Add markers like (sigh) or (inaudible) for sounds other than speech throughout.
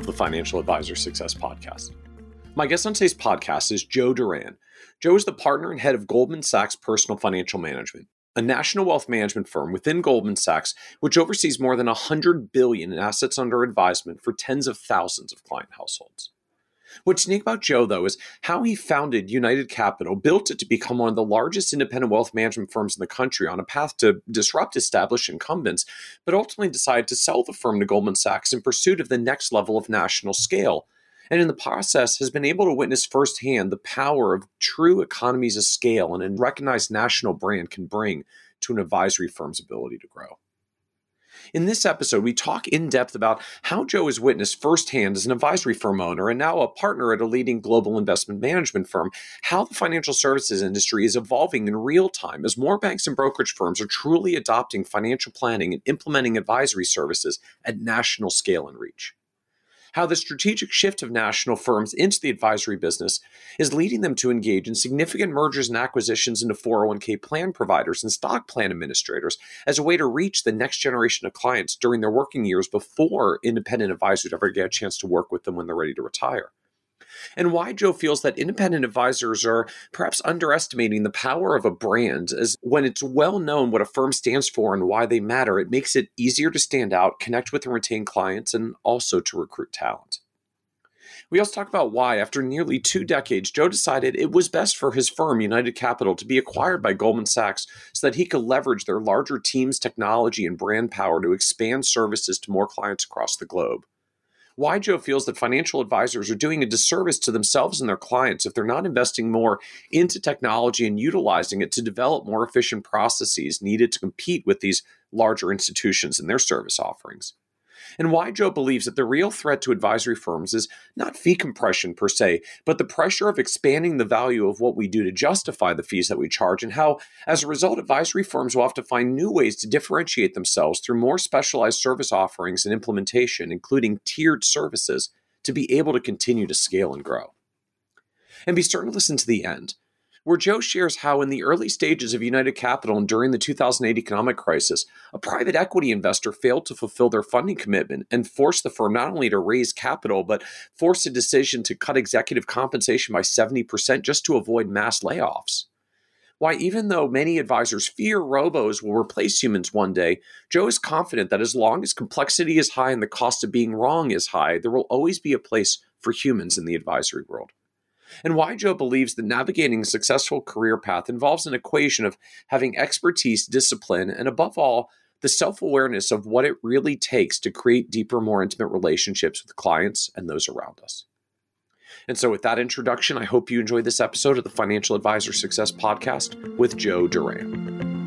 of the Financial Advisor Success Podcast. My guest on today's podcast is Joe Duran. Joe is the partner and head of Goldman Sachs Personal Financial Management, a national wealth management firm within Goldman Sachs, which oversees more than 100 billion in assets under advisement for tens of thousands of client households. What's unique about Joe, though, is how he founded United Capital, built it to become one of the largest independent wealth management firms in the country on a path to disrupt established incumbents, but ultimately decided to sell the firm to Goldman Sachs in pursuit of the next level of national scale. And in the process, has been able to witness firsthand the power of true economies of scale and a recognized national brand can bring to an advisory firm's ability to grow. In this episode, we talk in depth about how Joe has witnessed firsthand as an advisory firm owner and now a partner at a leading global investment management firm, how the financial services industry is evolving in real time as more banks and brokerage firms are truly adopting financial planning and implementing advisory services at national scale and reach how the strategic shift of national firms into the advisory business is leading them to engage in significant mergers and acquisitions into 401k plan providers and stock plan administrators as a way to reach the next generation of clients during their working years before independent advisors ever get a chance to work with them when they're ready to retire and why Joe feels that independent advisors are perhaps underestimating the power of a brand as when it's well known what a firm stands for and why they matter, it makes it easier to stand out, connect with and retain clients, and also to recruit talent. We also talk about why, after nearly two decades, Joe decided it was best for his firm, United Capital, to be acquired by Goldman Sachs so that he could leverage their larger team's technology and brand power to expand services to more clients across the globe why Joe feels that financial advisors are doing a disservice to themselves and their clients if they're not investing more into technology and utilizing it to develop more efficient processes needed to compete with these larger institutions and their service offerings and why Joe believes that the real threat to advisory firms is not fee compression per se, but the pressure of expanding the value of what we do to justify the fees that we charge, and how, as a result, advisory firms will have to find new ways to differentiate themselves through more specialized service offerings and implementation, including tiered services, to be able to continue to scale and grow. And be certain to listen to the end where Joe shares how, in the early stages of United Capital and during the 2008 economic crisis, a private equity investor failed to fulfill their funding commitment and forced the firm not only to raise capital, but forced a decision to cut executive compensation by 70% just to avoid mass layoffs. Why, even though many advisors fear robos will replace humans one day, Joe is confident that as long as complexity is high and the cost of being wrong is high, there will always be a place for humans in the advisory world and why Joe believes that navigating a successful career path involves an equation of having expertise, discipline, and above all, the self awareness of what it really takes to create deeper, more intimate relationships with clients and those around us. And so, with that introduction, I hope you enjoyed this episode of the Financial Advisor Success Podcast with Joe Duran.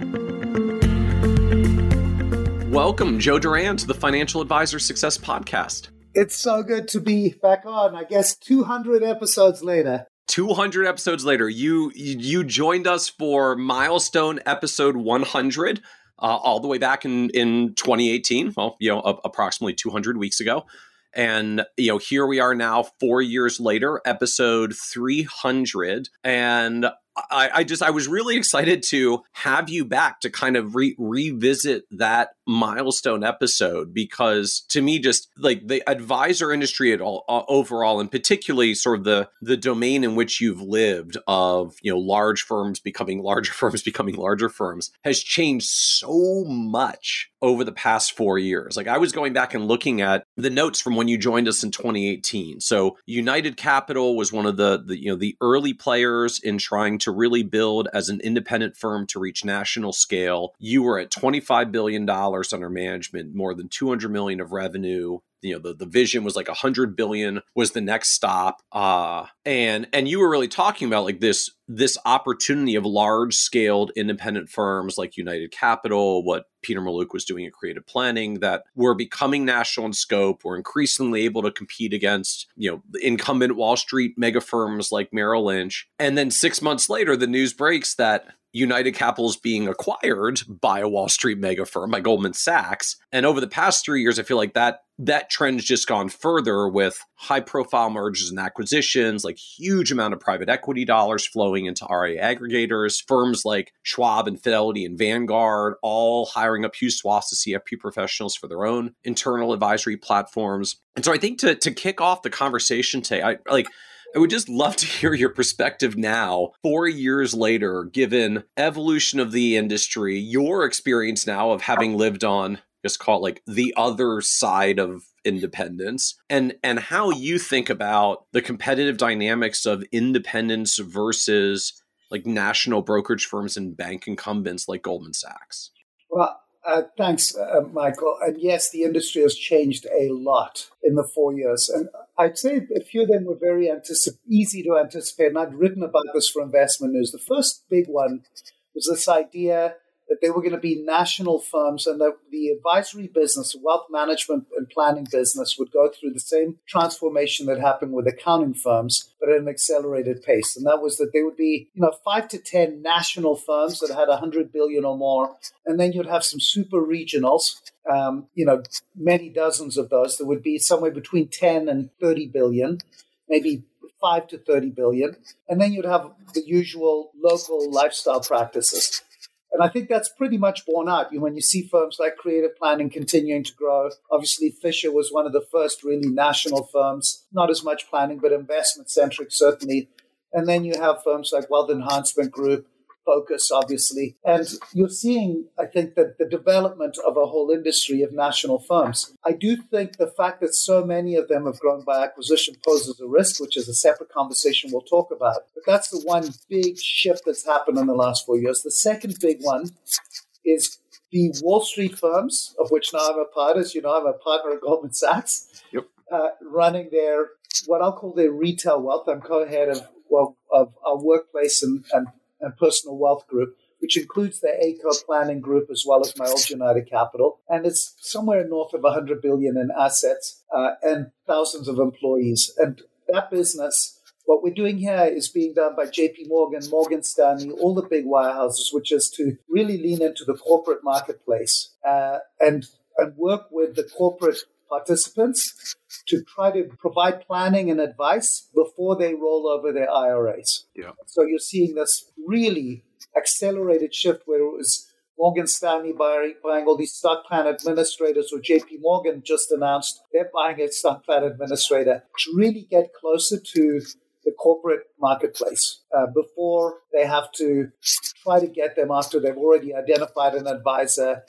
Welcome, Joe Duran, to the Financial Advisor Success Podcast. It's so good to be back on. I guess 200 episodes later. 200 episodes later, you you joined us for milestone episode 100, uh, all the way back in in 2018. Well, you know, a- approximately 200 weeks ago, and you know, here we are now, four years later, episode 300, and I, I, just I was really excited to have you back to kind of re- revisit that milestone episode because to me just like the advisor industry at all uh, overall and particularly sort of the the domain in which you've lived of you know large firms becoming larger (laughs) firms becoming larger firms has changed so much over the past 4 years. Like I was going back and looking at the notes from when you joined us in 2018 so United Capital was one of the, the you know the early players in trying to really build as an independent firm to reach national scale you were at 25 billion dollars under management, more than 200 million of revenue, you know the, the vision was like a hundred billion was the next stop. Uh, and and you were really talking about like this this opportunity of large scaled independent firms like United Capital, what Peter Mallouk was doing at Creative Planning, that were becoming national in scope, were increasingly able to compete against, you know, incumbent Wall Street mega firms like Merrill Lynch. And then six months later, the news breaks that United Capital is being acquired by a Wall Street mega firm, by Goldman Sachs. And over the past three years, I feel like that that trend's just gone further with high profile mergers and acquisitions, like huge amount of private equity dollars flowing into RIA aggregators, firms like Schwab and Fidelity and Vanguard, all hiring up huge swaths of CFP professionals for their own internal advisory platforms. And so I think to to kick off the conversation today, I like I would just love to hear your perspective now, four years later, given evolution of the industry, your experience now of having lived on, just call it like the other side of independence and and how you think about the competitive dynamics of independence versus like national brokerage firms and bank incumbents like Goldman Sachs. Well, uh, thanks, uh, Michael. And yes, the industry has changed a lot in the four years. And I'd say a few of them were very anticip- easy to anticipate. And I'd written about this for Investment News. The first big one was this idea that they were going to be national firms and that the advisory business, wealth management and planning business would go through the same transformation that happened with accounting firms, but at an accelerated pace. And that was that they would be, you know, five to 10 national firms that had 100 billion or more. And then you'd have some super regionals, um, you know, many dozens of those. There would be somewhere between 10 and 30 billion, maybe 5 to 30 billion. And then you'd have the usual local lifestyle practices. And I think that's pretty much borne out. You when you see firms like Creative Planning continuing to grow. Obviously, Fisher was one of the first really national firms, not as much planning, but investment centric, certainly. And then you have firms like Wealth Enhancement Group, focus, obviously. And you're seeing, I think, that the development of a whole industry of national firms. I do think the fact that so many of them have grown by acquisition poses a risk, which is a separate conversation we'll talk about. But that's the one big shift that's happened in the last four years. The second big one is the Wall Street firms, of which now I'm a part, as you know, I'm a partner at Goldman Sachs, yep. uh, running their what I'll call their retail wealth. I'm co-head of well, of our workplace and, and and Personal Wealth Group, which includes the Ayco planning group as well as my old United Capital. And it's somewhere north of 100 billion in assets uh, and thousands of employees. And that business, what we're doing here is being done by JP Morgan, Morgan Stanley, all the big wirehouses, which is to really lean into the corporate marketplace uh, and, and work with the corporate participants to try to provide planning and advice before they roll over their IRAs. Yeah. So you're seeing this really accelerated shift where it was Morgan Stanley buying, buying all these stock plan administrators, or JP Morgan just announced they're buying a stock plan administrator to really get closer to the corporate marketplace uh, before they have to try to get them after they've already identified an advisor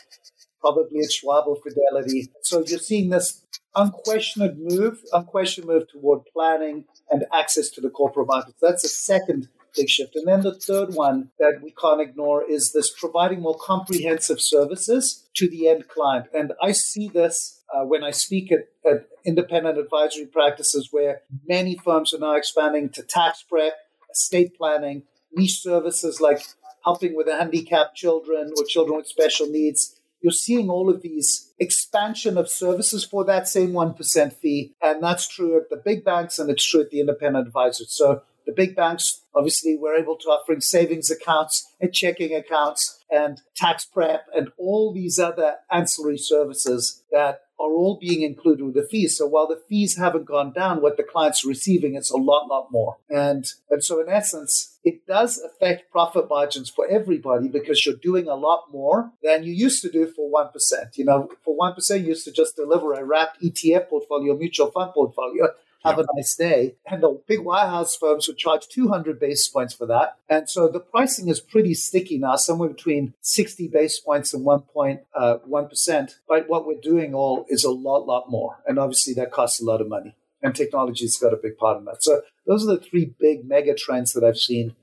probably at Schwab or Fidelity. So you're seeing this unquestioned move, unquestioned move toward planning and access to the corporate markets. That's a second big shift. And then the third one that we can't ignore is this providing more comprehensive services to the end client. And I see this uh, when I speak at, at independent advisory practices where many firms are now expanding to tax prep, estate planning, niche services like helping with the handicapped children or children with special needs you're seeing all of these expansion of services for that same 1% fee. And that's true at the big banks and it's true at the independent advisors. So the big banks, obviously, were able to offering savings accounts and checking accounts and tax prep and all these other ancillary services that are all being included with the fees. So while the fees haven't gone down, what the client's receiving is a lot, lot more. And, and so in essence, it does affect profit margins for everybody because you're doing a lot more than you used to do for 1%. You know, for 1%, you used to just deliver a wrapped ETF portfolio, mutual fund portfolio have a nice day. And the big wirehouse firms would charge 200 basis points for that. And so the pricing is pretty sticky now, somewhere between 60 basis points and 1.1%. Uh, but what we're doing all is a lot, lot more. And obviously that costs a lot of money. And technology's got a big part in that. So those are the three big mega trends that I've seen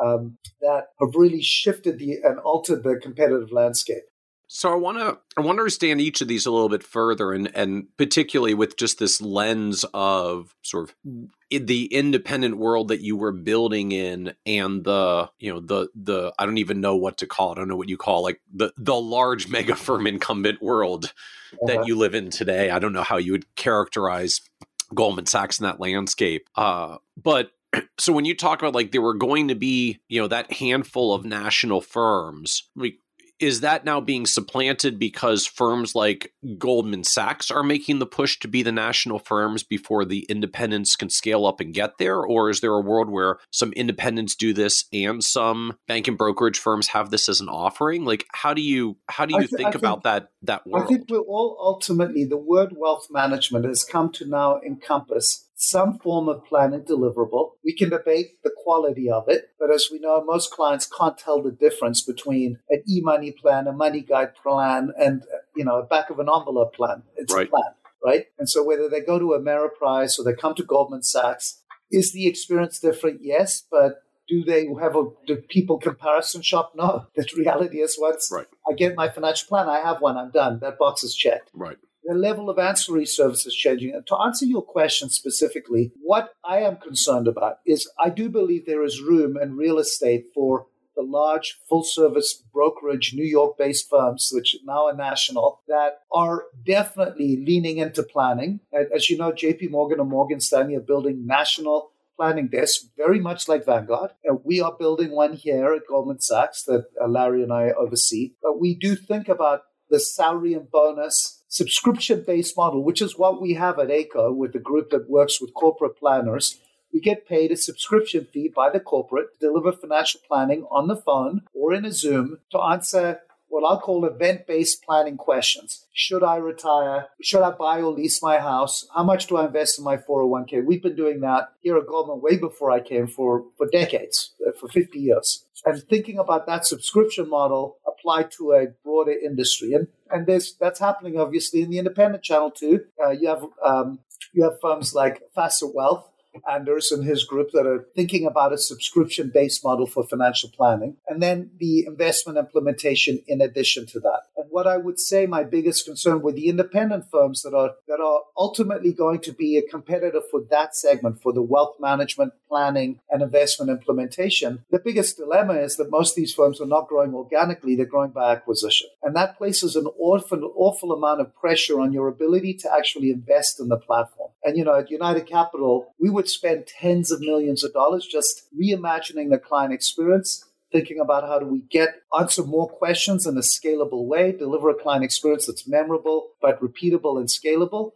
um, that have really shifted the and altered the competitive landscape. So I want to I want to understand each of these a little bit further, and and particularly with just this lens of sort of the independent world that you were building in, and the you know the the I don't even know what to call it. I don't know what you call like the the large (laughs) mega firm incumbent world uh-huh. that you live in today. I don't know how you would characterize Goldman Sachs in that landscape. Uh, but (clears throat) so when you talk about like there were going to be you know that handful of national firms like is that now being supplanted because firms like Goldman Sachs are making the push to be the national firms before the independents can scale up and get there? Or is there a world where some independents do this and some bank and brokerage firms have this as an offering? Like how do you how do you th- think, think about that that world? I think we're all ultimately the word wealth management has come to now encompass some form of plan and deliverable. We can debate the quality of it, but as we know, most clients can't tell the difference between an e-money plan, a MoneyGuide plan, and you know a back of an envelope plan. It's right. a plan, right? And so whether they go to Ameriprise or they come to Goldman Sachs, is the experience different? Yes, but do they have a do people comparison shop? No. (laughs) The reality is once right. I get my financial plan, I have one, I'm done. That box is checked. Right the level of ancillary services changing. And to answer your question specifically, what I am concerned about is I do believe there is room and real estate for the large full service brokerage New York based firms, which now are national, that are definitely leaning into planning. As you know, JP Morgan and Morgan Stanley are building national planning desks, very much like Vanguard. And we are building one here at Goldman Sachs that uh, Larry and I oversee. But we do think about the salary and bonus subscription based model, which is what we have at Ayco with the group that works with corporate planners. We get paid a subscription fee by the corporate to deliver financial planning on the phone or in a Zoom to answer what I'll call event based planning questions. Should I retire? Should I buy or lease my house? How much do I invest in my 401k? We've been doing that here at Goldman way before I came for, for decades, uh, for 50 years. And thinking about that subscription model applied to a broader industry. And, and there's, that's happening obviously in the independent channel too. Uh, you have, um, you have firms like Facet Wealth Anders and his group that are thinking about a subscription based model for financial planning, and then the investment implementation in addition to that. And what I would say my biggest concern with the independent firms that are that are ultimately going to be a competitor for that segment for the wealth management planning and investment implementation, the biggest dilemma is that most of these firms are not growing organically, they're growing by acquisition. And that places an awful, awful amount of pressure on your ability to actually invest in the platform. And you know, at United Capital, we would spend tens of millions of dollars just reimagining the client experience, thinking about how do we get answer more questions in a scalable way, deliver a client experience that's memorable but repeatable and scalable.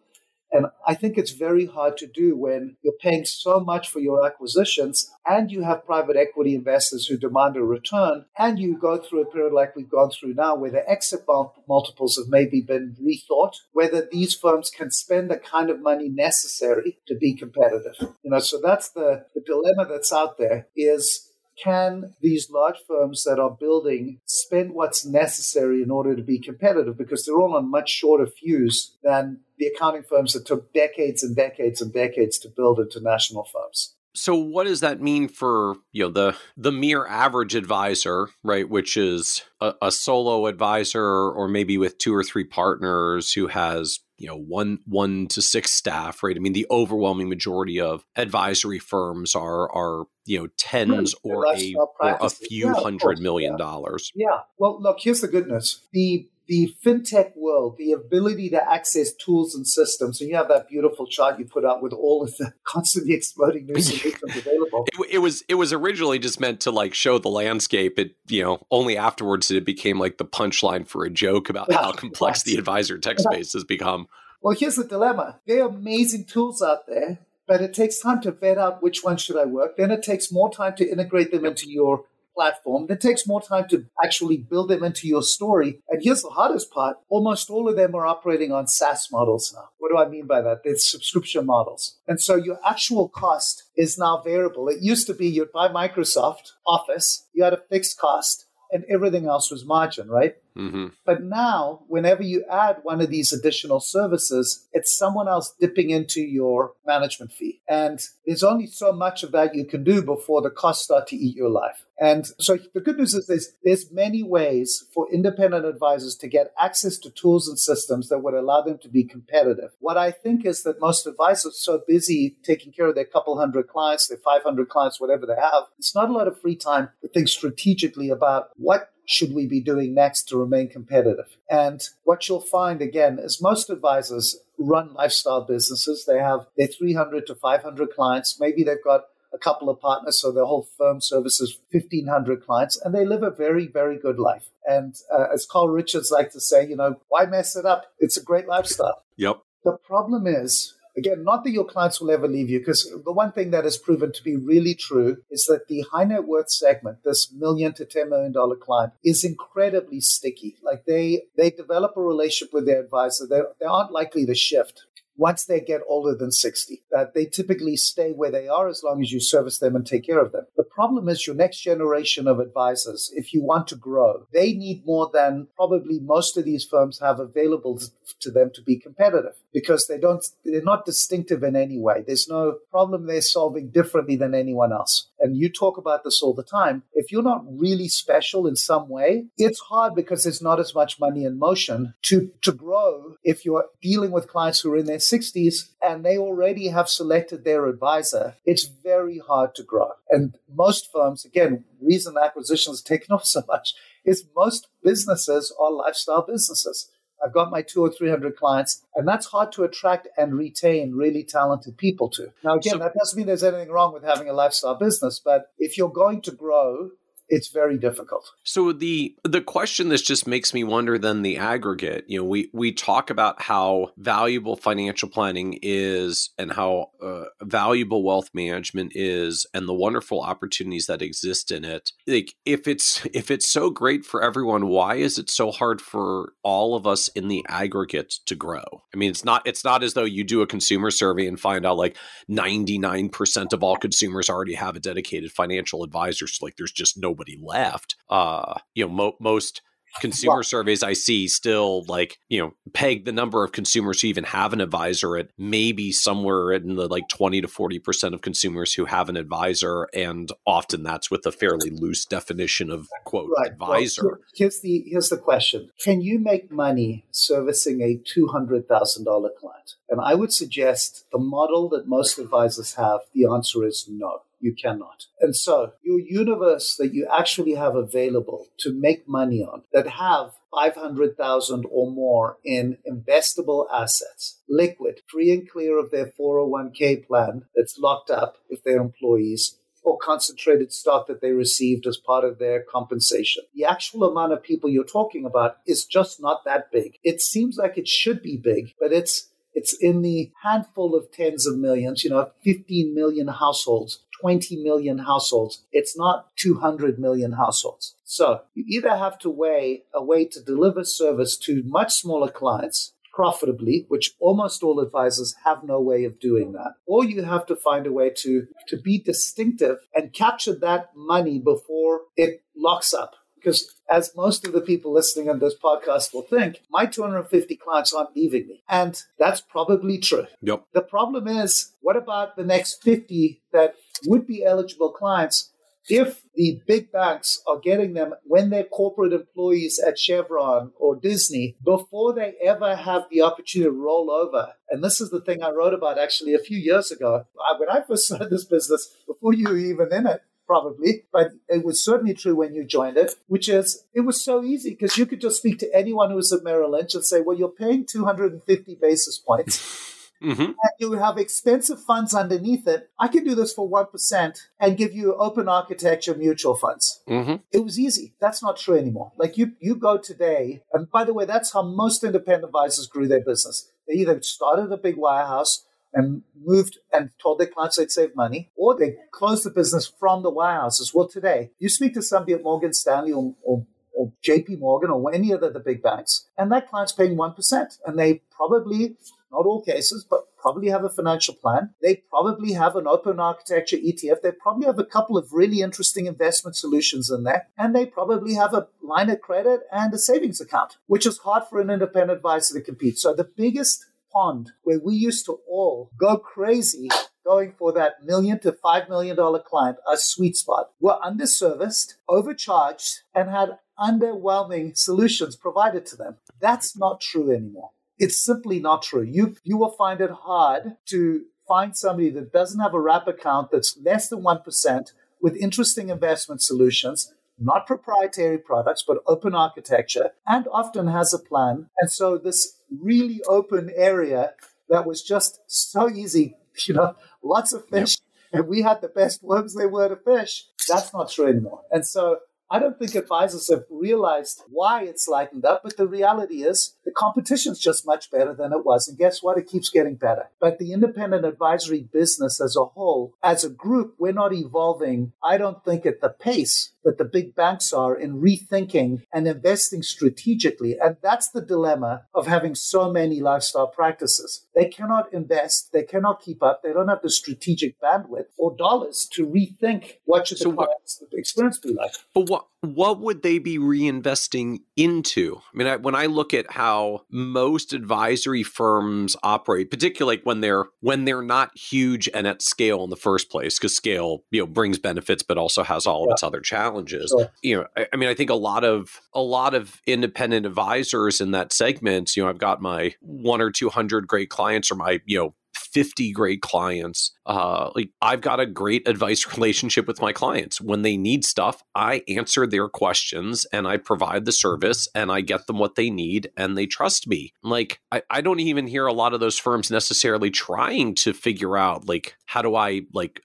And I think it's very hard to do when you're paying so much for your acquisitions and you have private equity investors who demand a return and you go through a period like we've gone through now where the exit multiples have maybe been rethought, whether these firms can spend the kind of money necessary to be competitive. You know, so that's the, the dilemma that's out there is can these large firms that are building spend what's necessary in order to be competitive because they're all on much shorter fuse than the accounting firms that took decades and decades and decades to build international firms. So what does that mean for you know the the mere average advisor right which is a, a solo advisor or maybe with two or three partners who has you know one one to six staff right? I mean the overwhelming majority of advisory firms are are you know tens or a or a few yeah, hundred million yeah. dollars. Yeah. Well look here's the good news. The the fintech world, the ability to access tools and systems, and you have that beautiful chart you put out with all of the (laughs) constantly exploding new solutions available. It, it, was it was originally just meant to like show the landscape. It you know only afterwards it became like the punchline for a joke about yeah, how complex the advisor tech space has become. Well, here's the dilemma: there are amazing tools out there, but it takes time to vet out which one should I work. Then it takes more time to integrate them into your platform. It takes more time to actually build them into your story. And here's the hardest part almost all of them are operating on SaaS models now. What do I mean by that? It's subscription models. And so your actual cost is now variable. It used to be you'd buy Microsoft Office, you had a fixed cost, and everything else was margin, right? Mm-hmm. But now, whenever you add one of these additional services, it's someone else dipping into your management fee. And there's only so much of that you can do before the costs start to eat your life. And so the good news is there's, there's many ways for independent advisors to get access to tools and systems that would allow them to be competitive. What I think is that most advisors are so busy taking care of their couple hundred clients, their 500 clients, whatever they have, it's not a lot of free time to think strategically about what should we be doing next to remain competitive? And what you'll find again is most advisors run lifestyle businesses. They have their 300 to 500 clients. Maybe they've got a couple of partners, so their whole firm services 1,500 clients, and they live a very, very good life. And uh, as Carl Richards like to say, you know, why mess it up? It's a great lifestyle. Yep. The problem is Again, not that your clients will ever leave you, because the one thing that has proven to be really true is that the high net worth segment, this million to $10 million client, is incredibly sticky. Like they, they develop a relationship with their advisor. They, they aren't likely to shift once they get older than 60. That they typically stay where they are as long as you service them and take care of them. The problem is your next generation of advisors, if you want to grow, they need more than probably most of these firms have available to them to be competitive because they don't they're not distinctive in any way. There's no problem they're solving differently than anyone else. And you talk about this all the time. If you're not really special in some way, it's hard because there's not as much money in motion to to grow if you're dealing with clients who are in their 60s and they already have selected their advisor, it's very hard to grow. And most firms, again, reason acquisitions taken (laughs) off so much is most businesses are lifestyle businesses. I've got my two or 300 clients, and that's hard to attract and retain really talented people to. Now, again, so, that doesn't mean there's anything wrong with having a lifestyle business, but if you're going to grow, it's very difficult. So the the question this just makes me wonder then the aggregate. You know, we we talk about how valuable financial planning is and how uh, valuable wealth management is and the wonderful opportunities that exist in it. Like if it's if it's so great for everyone, why is it so hard for all of us in the aggregate to grow? I mean, it's not it's not as though you do a consumer survey and find out like 99% of all consumers already have a dedicated financial advisor. So like there's just no nobody left. Uh, you know, mo- most consumer well, surveys I see still like, you know, peg the number of consumers who even have an advisor at maybe somewhere in the like 20 to 40% of consumers who have an advisor. And often that's with a fairly loose definition of quote right. advisor. Well, here's the here's the question. Can you make money servicing a $200,000 client? And I would suggest the model that most advisors have, the answer is no you cannot. And so your universe that you actually have available to make money on that have 500,000 or more in investable assets, liquid, free and clear of their 401k plan that's locked up if they're employees, or concentrated stock that they received as part of their compensation. The actual amount of people you're talking about is just not that big. It seems like it should be big, but it's it's in the handful of tens of millions, you know, 15 million households 20 million households. It's not 200 million households. So you either have to weigh a way to deliver service to much smaller clients profitably, which almost all advisors have no way of doing that, or you have to find a way to, to be distinctive and capture that money before it locks up because as most of the people listening on this podcast will think, my 250 clients aren't leaving me. And that's probably true. Yep. The problem is, what about the next 50 that would be eligible clients if the big banks are getting them when they're corporate employees at Chevron or Disney before they ever have the opportunity to roll over. And this is the thing I wrote about actually a few years ago. When I first (laughs) started this business, before you were even in it, probably, but it was certainly true when you joined it, which is it was so easy because you could just speak to anyone who was at Merrill Lynch and say, well, you're paying 250 basis points. (laughs) Mm-hmm. And you have expensive funds underneath it. I can do this for 1% and give you open architecture mutual funds. Mm-hmm. It was easy. That's not true anymore. Like you, you go today, and by the way, that's how most independent advisors grew their business. They either started a big wirehouse and moved and told their clients they'd save money, or they closed the business from the wirehouses. Well, today, you speak to somebody at Morgan Stanley or, or, or JP Morgan or any of the, the big banks, and that client's paying 1%. And they probably, not all cases, but probably have a financial plan. They probably have an open architecture ETF. They probably have a couple of really interesting investment solutions in there. And they probably have a line of credit and a savings account, which is hard for an independent advisor to compete. So the biggest pond where we used to all go crazy going for that million to five million dollar client, a sweet spot, were underserviced, overcharged, and had underwhelming solutions provided to them. That's not true anymore. It's simply not true. You you will find it hard to find somebody that doesn't have a wrap account that's less than 1% with interesting investment solutions, not proprietary products, but open architecture, and often has a plan. And so this really open area that was just so easy, (laughs) you know, lots of fish, yep. and we had the best worms they were to fish. That's not true anymore. And so I don't think advisors have realized why it's lightened up, but the reality is the competition's just much better than it was. And guess what? It keeps getting better. But the independent advisory business as a whole, as a group, we're not evolving, I don't think, at the pace that the big banks are in rethinking and investing strategically. And that's the dilemma of having so many lifestyle practices. They cannot invest, they cannot keep up, they don't have the strategic bandwidth or dollars to rethink what should so the, what, experience be like. But what what would they be reinvesting into? I mean, I, when I look at how most advisory firms operate, particularly when they're when they're not huge and at scale in the first place, because scale you know brings benefits, but also has all of its other challenges. Sure. You know, I, I, mean, I think a lot of a lot of independent advisors in that segment. You know, I've got my one or two hundred great clients, or my you know 50 great clients. Uh, like I've got a great advice (laughs) relationship with my clients. When they need stuff, I answer their questions and I provide the service and I get them what they need and they trust me. Like I, I don't even hear a lot of those firms necessarily trying to figure out like how do I like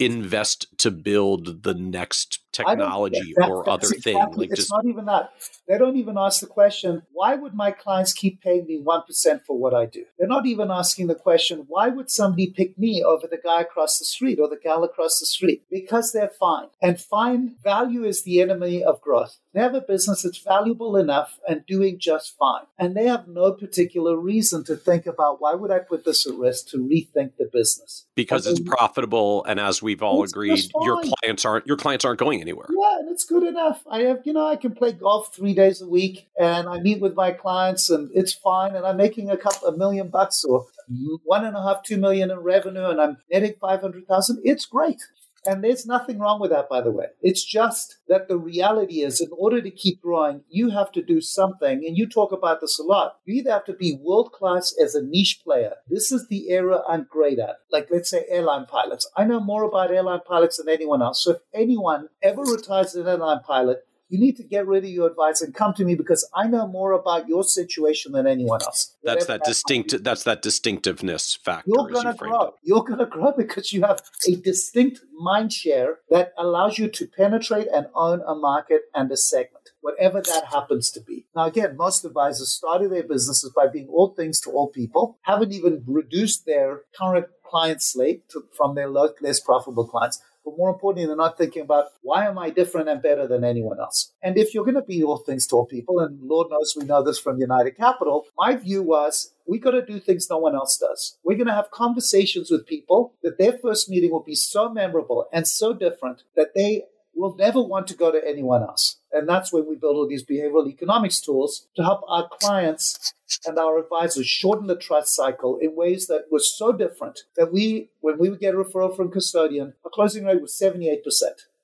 invest to build the next technology that, or other exactly, thing. Like it's just, not even that. They don't even ask the question, why would my clients keep paying me 1% for what I do? They're not even asking the question, why would somebody pick me over the guy across the street or the gal across the street? Because they're fine. And fine value is the enemy of growth. They have a business that's valuable enough and doing just fine. And they have no particular reason to think about why would I put this at risk to rethink the business. Because and it's profitable and as we've all agreed, your clients aren't your clients aren't going anywhere. Yeah, and it's good enough. I have, you know, I can play golf three days a week, and I meet with my clients, and it's fine. And I'm making a couple a million bucks or mm-hmm. one and a half, two million in revenue, and I'm netting five hundred thousand. It's great. And there's nothing wrong with that, by the way. It's just that the reality is, in order to keep growing, you have to do something. And you talk about this a lot. You either have to be world class as a niche player. This is the era I'm great at. Like, let's say airline pilots. I know more about airline pilots than anyone else. So if anyone ever retires as an airline pilot, you need to get rid of your advice and come to me because I know more about your situation than anyone else. That's that distinct. That's that distinctiveness factor. You're gonna grow. Up. You're gonna grow (laughs) because you have a distinct mind share that allows you to penetrate and own a market and a segment, whatever that happens to be. Now, again, most advisors started their businesses by being all things to all people, haven't even reduced their current client slate to, from their less profitable clients but more importantly, they're not thinking about why am I different and better than anyone else. And if you're going to be all things to all people, and Lord knows we know this from United Capital, my view was we got to do things no one else does. We're going to have conversations with people that their first meeting will be so memorable and so different that they will never want to go to anyone else. And that's when we build all these behavioral economics tools to help our clients and our advisors shorten the trust cycle in ways that were so different that we, when we would get a referral from custodian, our closing rate was 78%.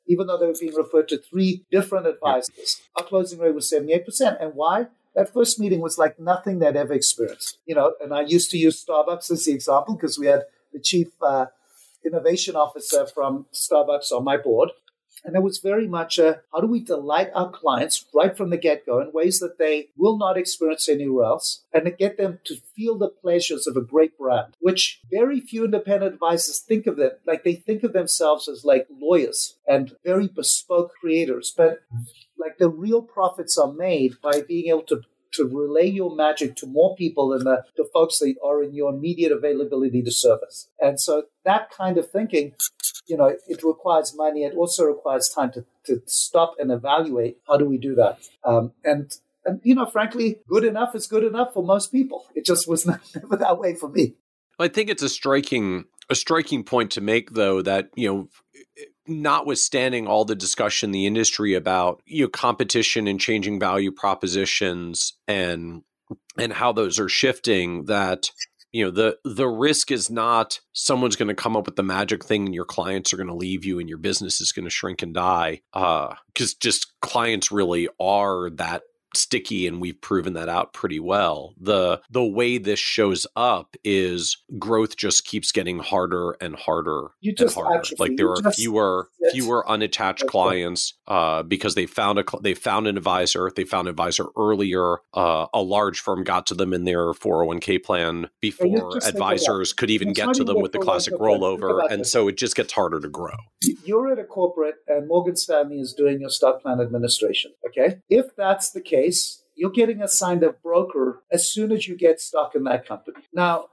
Even though they were being referred to three different advisors, our closing rate was 78%. And why? That first meeting was like nothing they'd ever experienced. You know, and I used to use Starbucks as the example because we had the chief uh, innovation officer from Starbucks on my board. And it was very much a how do we delight our clients right from the get go in ways that they will not experience anywhere else and to get them to feel the pleasures of a great brand, which very few independent advisors think of it like they think of themselves as like lawyers and very bespoke creators. But like the real profits are made by being able to to relay your magic to more people than the, the folks that are in your immediate availability to service. And so that kind of thinking you know, it requires money. It also requires time to, to stop and evaluate how do we do that. Um, and and you know, frankly, good enough is good enough for most people. It just was (laughs) not, never that way for me. I think it's a striking a striking point to make though that you know notwithstanding all the discussion in the industry about you know competition and changing value propositions and and how those are shifting that you know the the risk is not someone's going to come up with the magic thing and your clients are going to leave you and your business is going to shrink and die. Because uh, just clients really are that sticky and we've proven that out pretty well. The the way this shows up is growth just keeps getting harder and harder you just and harder. Atrophy. like there you are fewer fewer unattached clients uh, because they found a they found an advisor they found an advisor earlier uh, a large firm got to them in their 401k plan before advisors could even get to them with the classic rollover and so it just gets harder to grow. You're at a corporate and morgan stanley is doing your stock plan administration okay? If that's the case case, you're getting assigned a broker as soon as you get stuck in that company. Now,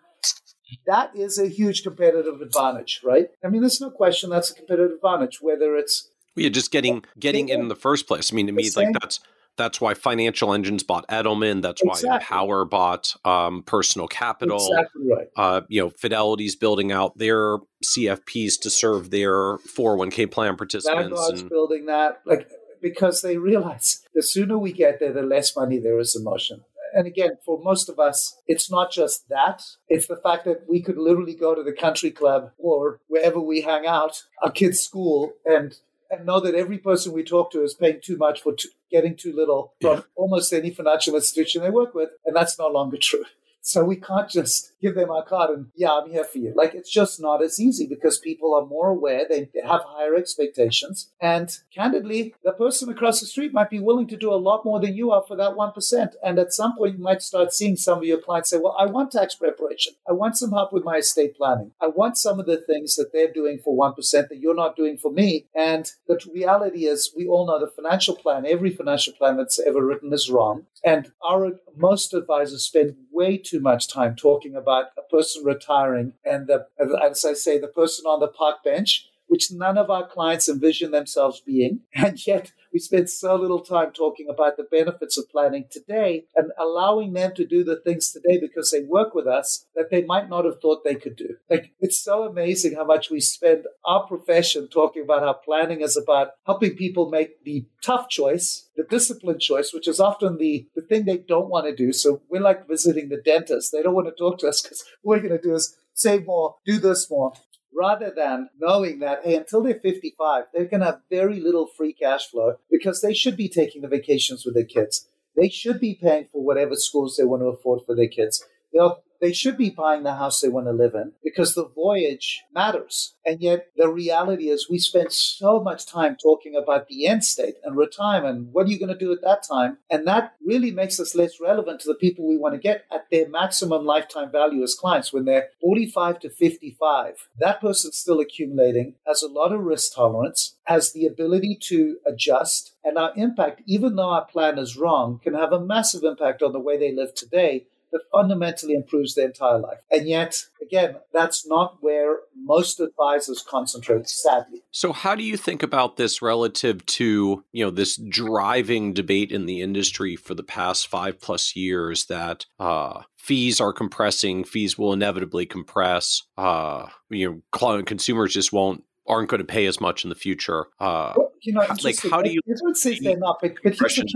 that is a huge competitive advantage, right? I mean, there's no question that's a competitive advantage, whether it's you're just getting getting in the first place. I mean, to me, like that's that's why Financial Engines bought Edelman. That's exactly. why Empower bought um, Personal Capital. Exactly right. Uh, you know, Fidelity's building out their CFPs to serve their 401k plan participants. Vanguard's and, building that. Like because they realize the sooner we get there, the less money there is in motion. And again, for most of us, it's not just that. It's the fact that we could literally go to the country club or wherever we hang out, our kids' school, and and know that every person we talk to is paying too much for getting too little from yeah. almost any financial institution they work with. And that's no longer true. So we can't just give them our card and, yeah, I'm here for you. Like, it's just not as easy because people are more aware, they have higher expectations. And candidly, the person across the street might be willing to do a lot more than you are for that 1%. And at some point, you might start seeing some of your clients say, well, I want tax preparation. I want some help with my estate planning. I want some of the things that they're doing for 1% that you're not doing for me. And the reality is, we all know the financial plan, every financial plan that's ever written is wrong. And our most advisors spend way too much time talking about a person retiring and the, as I say, the person on the park bench, which none of our clients envision themselves being. (laughs) And yet we spend so little time talking about the benefits of planning today and allowing them to do the things today because they work with us that they might not have thought they could do. Like it's so amazing how much we spend our profession talking about how planning is about helping people make the tough choice, the disciplined choice, which is often the, the thing they don't want to do. So we're like visiting the dentist. They don't want to talk to us because what we're going to do is save more, do this more rather than knowing that, hey, until they're 55, they're going to have very little free cash flow because they should be taking the vacations with their kids. They should be paying for whatever schools they want to afford for their kids. They'll they should be buying the house they want to live in because the voyage matters. And yet, the reality is, we spend so much time talking about the end state and retirement. What are you going to do at that time? And that really makes us less relevant to the people we want to get at their maximum lifetime value as clients when they're 45 to 55. That person's still accumulating, has a lot of risk tolerance, has the ability to adjust. And our impact, even though our plan is wrong, can have a massive impact on the way they live today that fundamentally improves their entire life. And yet, again, that's not where most advisors concentrate, sadly. So how do you think about this relative to, you know, this driving debate in the industry for the past five plus years that uh, fees are compressing, fees will inevitably compress, uh, you know, consumers just won't aren't going to pay as much in the future. Uh, well, you know, like how do you? Would say they're not, but, but discussion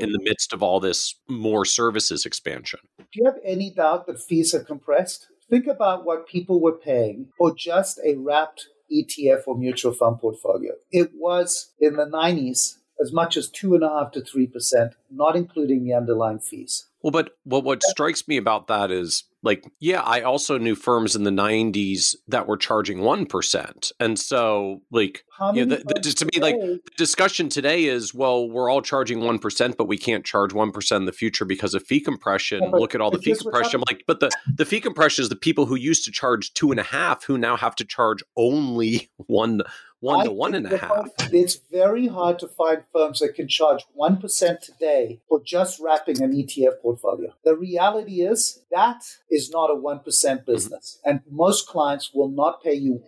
in the midst of all this more services expansion. Do you have any doubt that fees are compressed? Think about what people were paying for just a wrapped ETF or mutual fund portfolio. It was in the 90s as much as two and a half to three percent, not including the underlying fees. Well, but what what strikes me about that is like, yeah, I also knew firms in the '90s that were charging one percent, and so like, you know, the, the, to me, like the discussion today is, well, we're all charging one percent, but we can't charge one percent in the future because of fee compression. Yeah, Look at all the fee compression. I'm like, but the the fee compression is the people who used to charge two and a half who now have to charge only (laughs) one one I to one and a half. It's very hard to find firms that can charge 1% today for just wrapping an ETF portfolio. The reality is that is not a 1% business. Mm-hmm. And most clients will not pay you,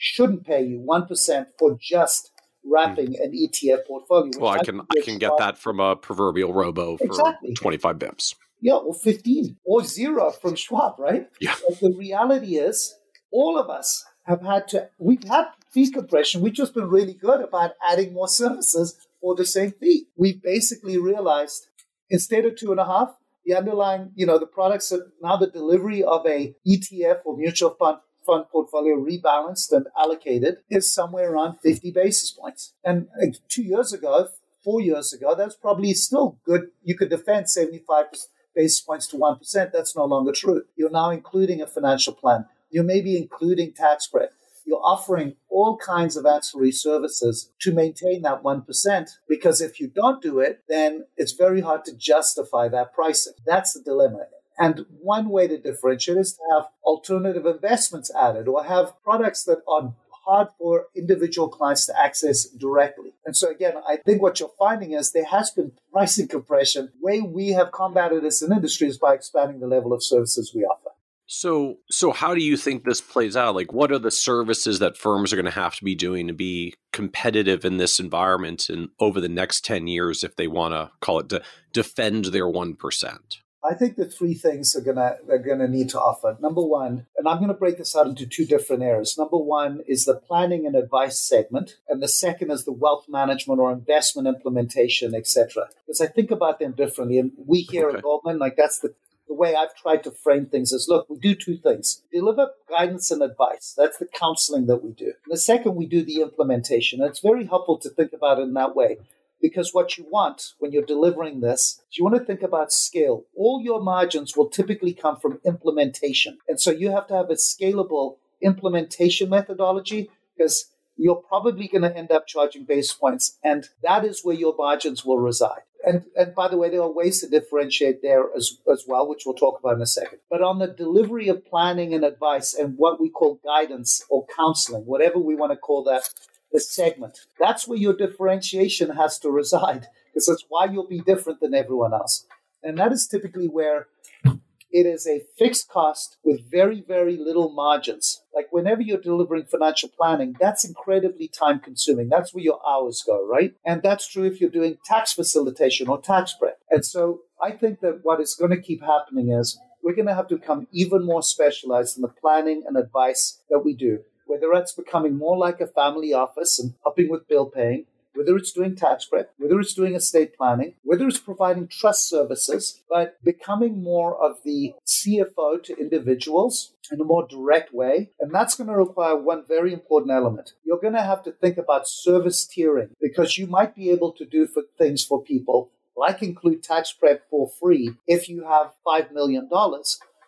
shouldn't pay you 1% for just wrapping mm-hmm. an ETF portfolio. Well, I can I can get that from a proverbial robo for exactly. 25 bips. Yeah, or 15 or zero from Schwab, right? Yeah. But the reality is, all of us have had to, we've had fee compression. We've just been really good about adding more services for the same fee. We've basically realized instead of two and a half, the underlying, you know, the products are now the delivery of a ETF or mutual fund fund portfolio rebalanced and allocated is somewhere around 50 basis points. And two years ago, four years ago, that's probably still good. You could defend 75 basis points to 1%. That's no longer true. You're now including a financial plan. You may be including tax prep. You're offering all kinds of ancillary services to maintain that 1%. Because if you don't do it, then it's very hard to justify that pricing. That's the dilemma. And one way to differentiate is to have alternative investments added or have products that are hard for individual clients to access directly. And so again, I think what you're finding is there has been pricing compression. The way we have combated this in industry is by expanding the level of services we offer. So, so how do you think this plays out? Like, what are the services that firms are going to have to be doing to be competitive in this environment and over the next ten years, if they want to call it to defend their one percent? I think the three things are gonna they're gonna need to offer. Number one, and I'm gonna break this out into two different areas. Number one is the planning and advice segment, and the second is the wealth management or investment implementation, etc. Because I think about them differently, and we here okay. at Goldman, like that's the the way I've tried to frame things is look, we do two things deliver guidance and advice. That's the counseling that we do. And the second, we do the implementation. And it's very helpful to think about it in that way. Because what you want when you're delivering this is you want to think about scale. All your margins will typically come from implementation. And so you have to have a scalable implementation methodology because you're probably going to end up charging basis points. And that is where your margins will reside. And, and by the way, there are ways to differentiate there as, as well, which we'll talk about in a second. But on the delivery of planning and advice and what we call guidance or counseling, whatever we want to call that, the segment. That's where your differentiation has to reside because that's why you'll be different than everyone else. And that is typically where it is a fixed cost with very, very little margins. Like whenever you're delivering financial planning, that's incredibly time consuming. That's where your hours go, right? And that's true if you're doing tax facilitation or tax prep. And so I think that what is going to keep happening is we're going to have to become even more specialized in the planning and advice that we do whether it's becoming more like a family office and helping with bill paying, whether it's doing tax prep, whether it's doing estate planning, whether it's providing trust services, but becoming more of the CFO to individuals in a more direct way. And that's going to require one very important element. You're going to have to think about service tiering because you might be able to do for things for people like include tax prep for free if you have $5 million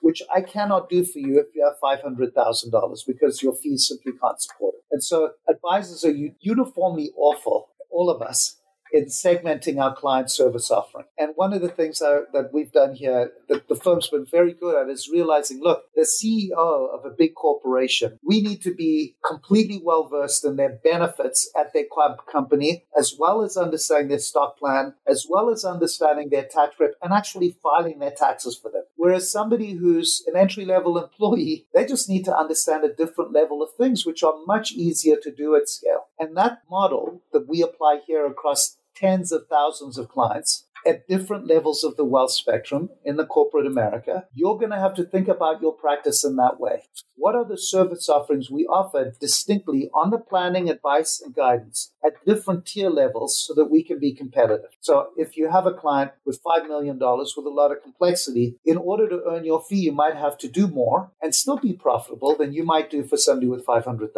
which I cannot do for you if you have $500,000 because your fees simply can't support it. And so advisors are uniformly awful, all of us, in segmenting our client service offering. And one of the things that, we've done here that the firm's been very good at is realizing look, the CEO of a big corporation, we need to be completely well versed in their benefits at their club company, as well as understanding their stock plan, as well as understanding their tax prep and actually filing their taxes for them. Whereas somebody who's an entry level employee, they just need to understand a different level of things, which are much easier to do at scale. And that model that we apply here across tens of thousands of clients at different levels of the wealth spectrum in the corporate America, you're going to have to think about your practice in that way. What are the service offerings we offer distinctly on the planning, advice, and guidance at different tier levels so that we can be competitive? So if you have a client with $5 million with a lot of complexity, in order to earn your fee, you might have to do more and still be profitable than you might do for somebody with $500,000.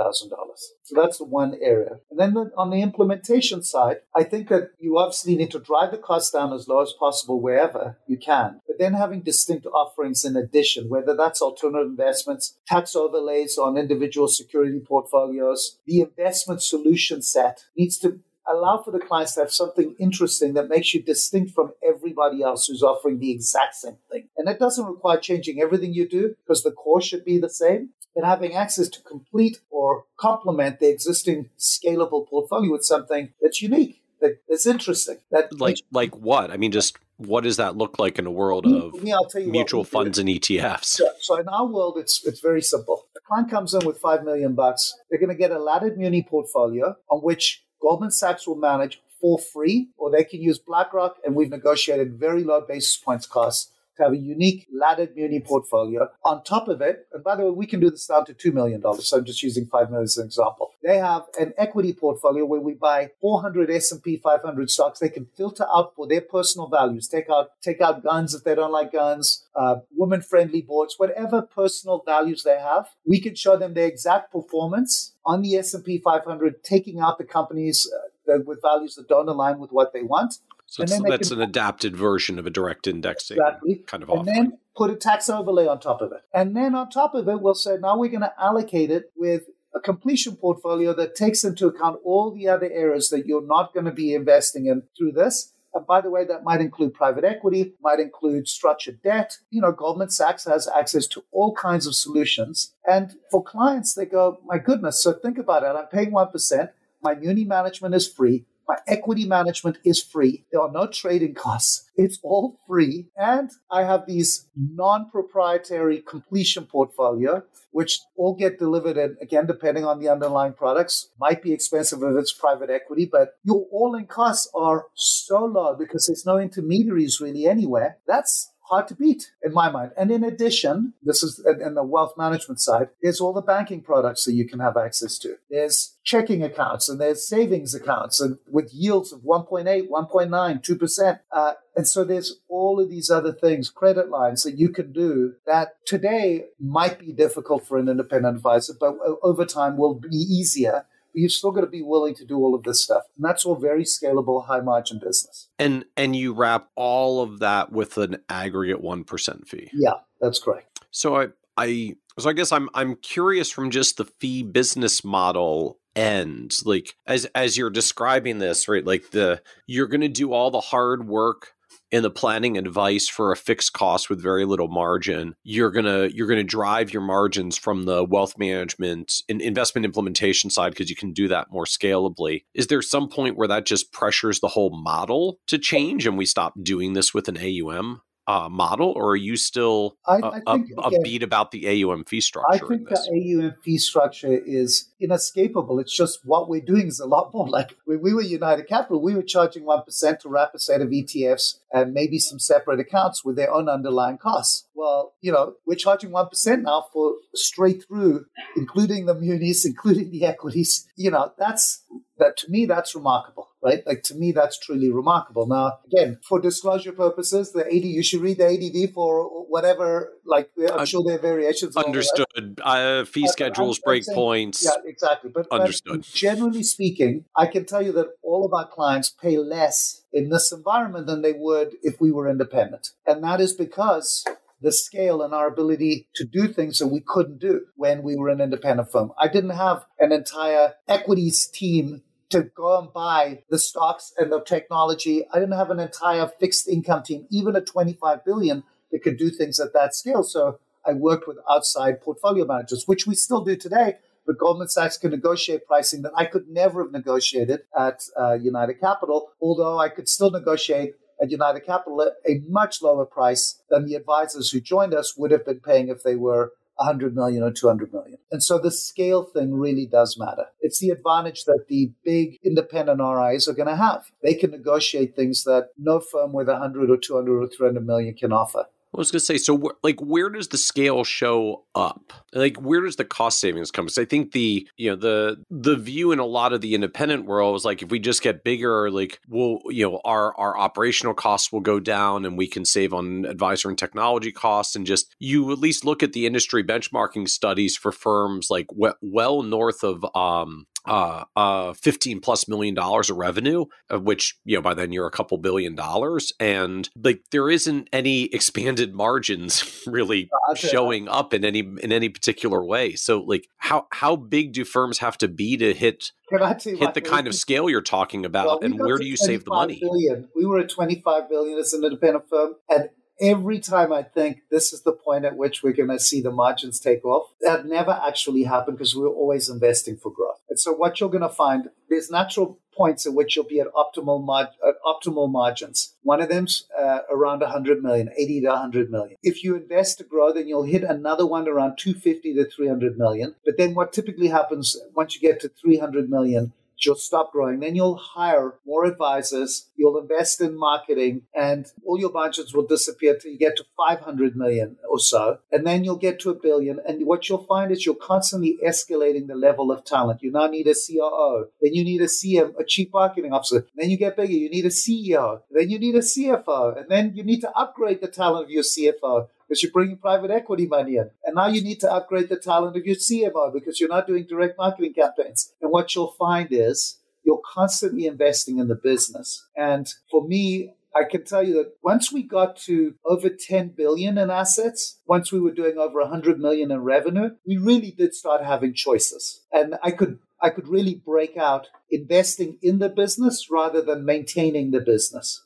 So that's the one area. And then on the implementation side, I think that you obviously need to drive the cost down as low as possible wherever you can. But then having distinct offerings in addition, whether that's alternative investments, tax overlays on individual security portfolios, the investment solution set needs to allow for the clients to have something interesting that makes you distinct from everybody else who's offering the exact same thing. And that doesn't require changing everything you do because the core should be the same. But having access to complete or complement the existing scalable portfolio with something that's unique that, that's interesting. That like like what? I mean, just what does that look like in a world of me, mutual funds and ETFs? Yeah, so in our world, it's it's very simple. A client comes in with five million bucks. They're going to get a laddered muni portfolio on which Goldman Sachs will manage for free, or they can use BlackRock, and we've negotiated very low basis points costs to have a unique laddered muni portfolio. On top of it, and by the way, we can do this down to $2 million. So I'm just using 5 million as an example. They have an equity portfolio where we buy 400 S&P 500 stocks. They can filter out for their personal values, take out, take out guns if they don't like guns, uh, woman friendly boards, whatever personal values they have. We can show them their exact performance on the S&P 500, taking out the companies uh, with values that don't align with what they want. So that's an adapted version of a direct indexing exactly. kind of offering. And then put a tax overlay on top of it. And then on top of it, we'll say, now we're going to allocate it with a completion portfolio that takes into account all the other areas that you're not going to be investing in through this. And by the way, that might include private equity, might include structured debt. You know, Goldman Sachs has access to all kinds of solutions. And for clients, they go, my goodness, so think about it. I'm paying 1%. My muni management is free. My equity management is free. There are no trading costs. It's all free. And I have these non proprietary completion portfolio, which all get delivered. And again, depending on the underlying products, might be expensive if it's private equity, but your all in costs are so low because there's no intermediaries really anywhere. That's hard to beat in my mind. And in addition, this is in the wealth management side, there's all the banking products that you can have access to. There's checking accounts and there's savings accounts and with yields of 1.8, 1.9, 2%. Uh, and so there's all of these other things, credit lines that you can do that today might be difficult for an independent advisor, but over time will be easier you've still got to be willing to do all of this stuff. And that's all very scalable, high margin business. And and you wrap all of that with an aggregate one percent fee. Yeah, that's correct. So I I so I guess I'm I'm curious from just the fee business model end like as as you're describing this right like the you're going to do all the hard work in the planning advice for a fixed cost with very little margin you're to you're to drive your margins from the wealth management and investment implementation side because you can do that more scalably. Is there some point where that just pressures the whole model to change and we stop doing this with an AUM uh, model, or are you still I, I think, a, a beat about the AUM fee structure? I think the AUM fee structure is inescapable. It's just what we're doing is a lot more. Like when we were United Capital, we were charging 1% to wrap a set of ETFs and maybe some separate accounts with their own underlying costs. Well, you know, we're charging 1% now for straight through, including the munis, (laughs) including the equities. You know, that's that to me, that's remarkable right? Like to me, that's truly remarkable. Now, again, for disclosure purposes, the AD you should read the ADV for whatever. Like I'm uh, sure there are variations. Understood. Uh, fee schedules, breakpoints. Yeah, exactly. But understood. But generally speaking, I can tell you that all of our clients pay less in this environment than they would if we were independent, and that is because the scale and our ability to do things that we couldn't do when we were an independent firm. I didn't have an entire equities team to go and buy the stocks and the technology. I didn't have an entire fixed income team, even at 25 billion that could do things at that scale. So I worked with outside portfolio managers, which we still do today. But Goldman Sachs can negotiate pricing that I could never have negotiated at uh, United Capital, although I could still negotiate at United Capital at a much lower price than the advisors who joined us would have been paying if they were 100 million or 200 million. And so the scale thing really does matter. It's the advantage that the big independent RIAs are going to have. They can negotiate things that no firm with 100 or 200 or 300 million can offer. I was going to say, so like, where does the scale show up? Like, where does the cost savings come? Because I think the you know the the view in a lot of the independent world is like, if we just get bigger, like, we'll you know our our operational costs will go down, and we can save on advisor and technology costs, and just you at least look at the industry benchmarking studies for firms like well north of um uh, uh, 15 plus million dollars of revenue, of which, you know, by then you're a couple billion dollars. And like there isn't any (laughs) expanded margins (laughs) really showing up in any, in any particular way. So like how, how big do firms have to be to hit, hit the kind of scale you're talking about? Well, and where do you save the money? Billion. We were at 25 billion as an independent firm. And every time I think this is the point at which we're going to see the margins take off, that never actually happened because we're always investing for growth. And so what you're going to find, there's natural points at which you'll be at optimal mar- at optimal margins. One of them's uh, around 100 million, 80 to 100 million. If you invest to grow, then you'll hit another one around 250 to 300 million. But then what typically happens once you get to 300 million, you'll stop growing. Then you'll hire more advisors, you'll invest in marketing, and all your budgets will disappear till you get to 500 million or so. And then you'll get to a billion. And what you'll find is you're constantly escalating the level of talent. You now need a COO, then you need a CM, a chief marketing officer. Then you get bigger, you need a CEO, then you need a CFO, and then you need to upgrade the talent of your CFO because you're bringing private equity money in. And now you need to upgrade the talent of your CMO because you're not doing direct marketing campaigns. And what you'll find is you're constantly investing in the business. And for me, I can tell you that once we got to over 10 billion in assets, once we were doing over 100 million in revenue, we really did start having choices. And I could I could really break out investing in the business rather than maintaining the business.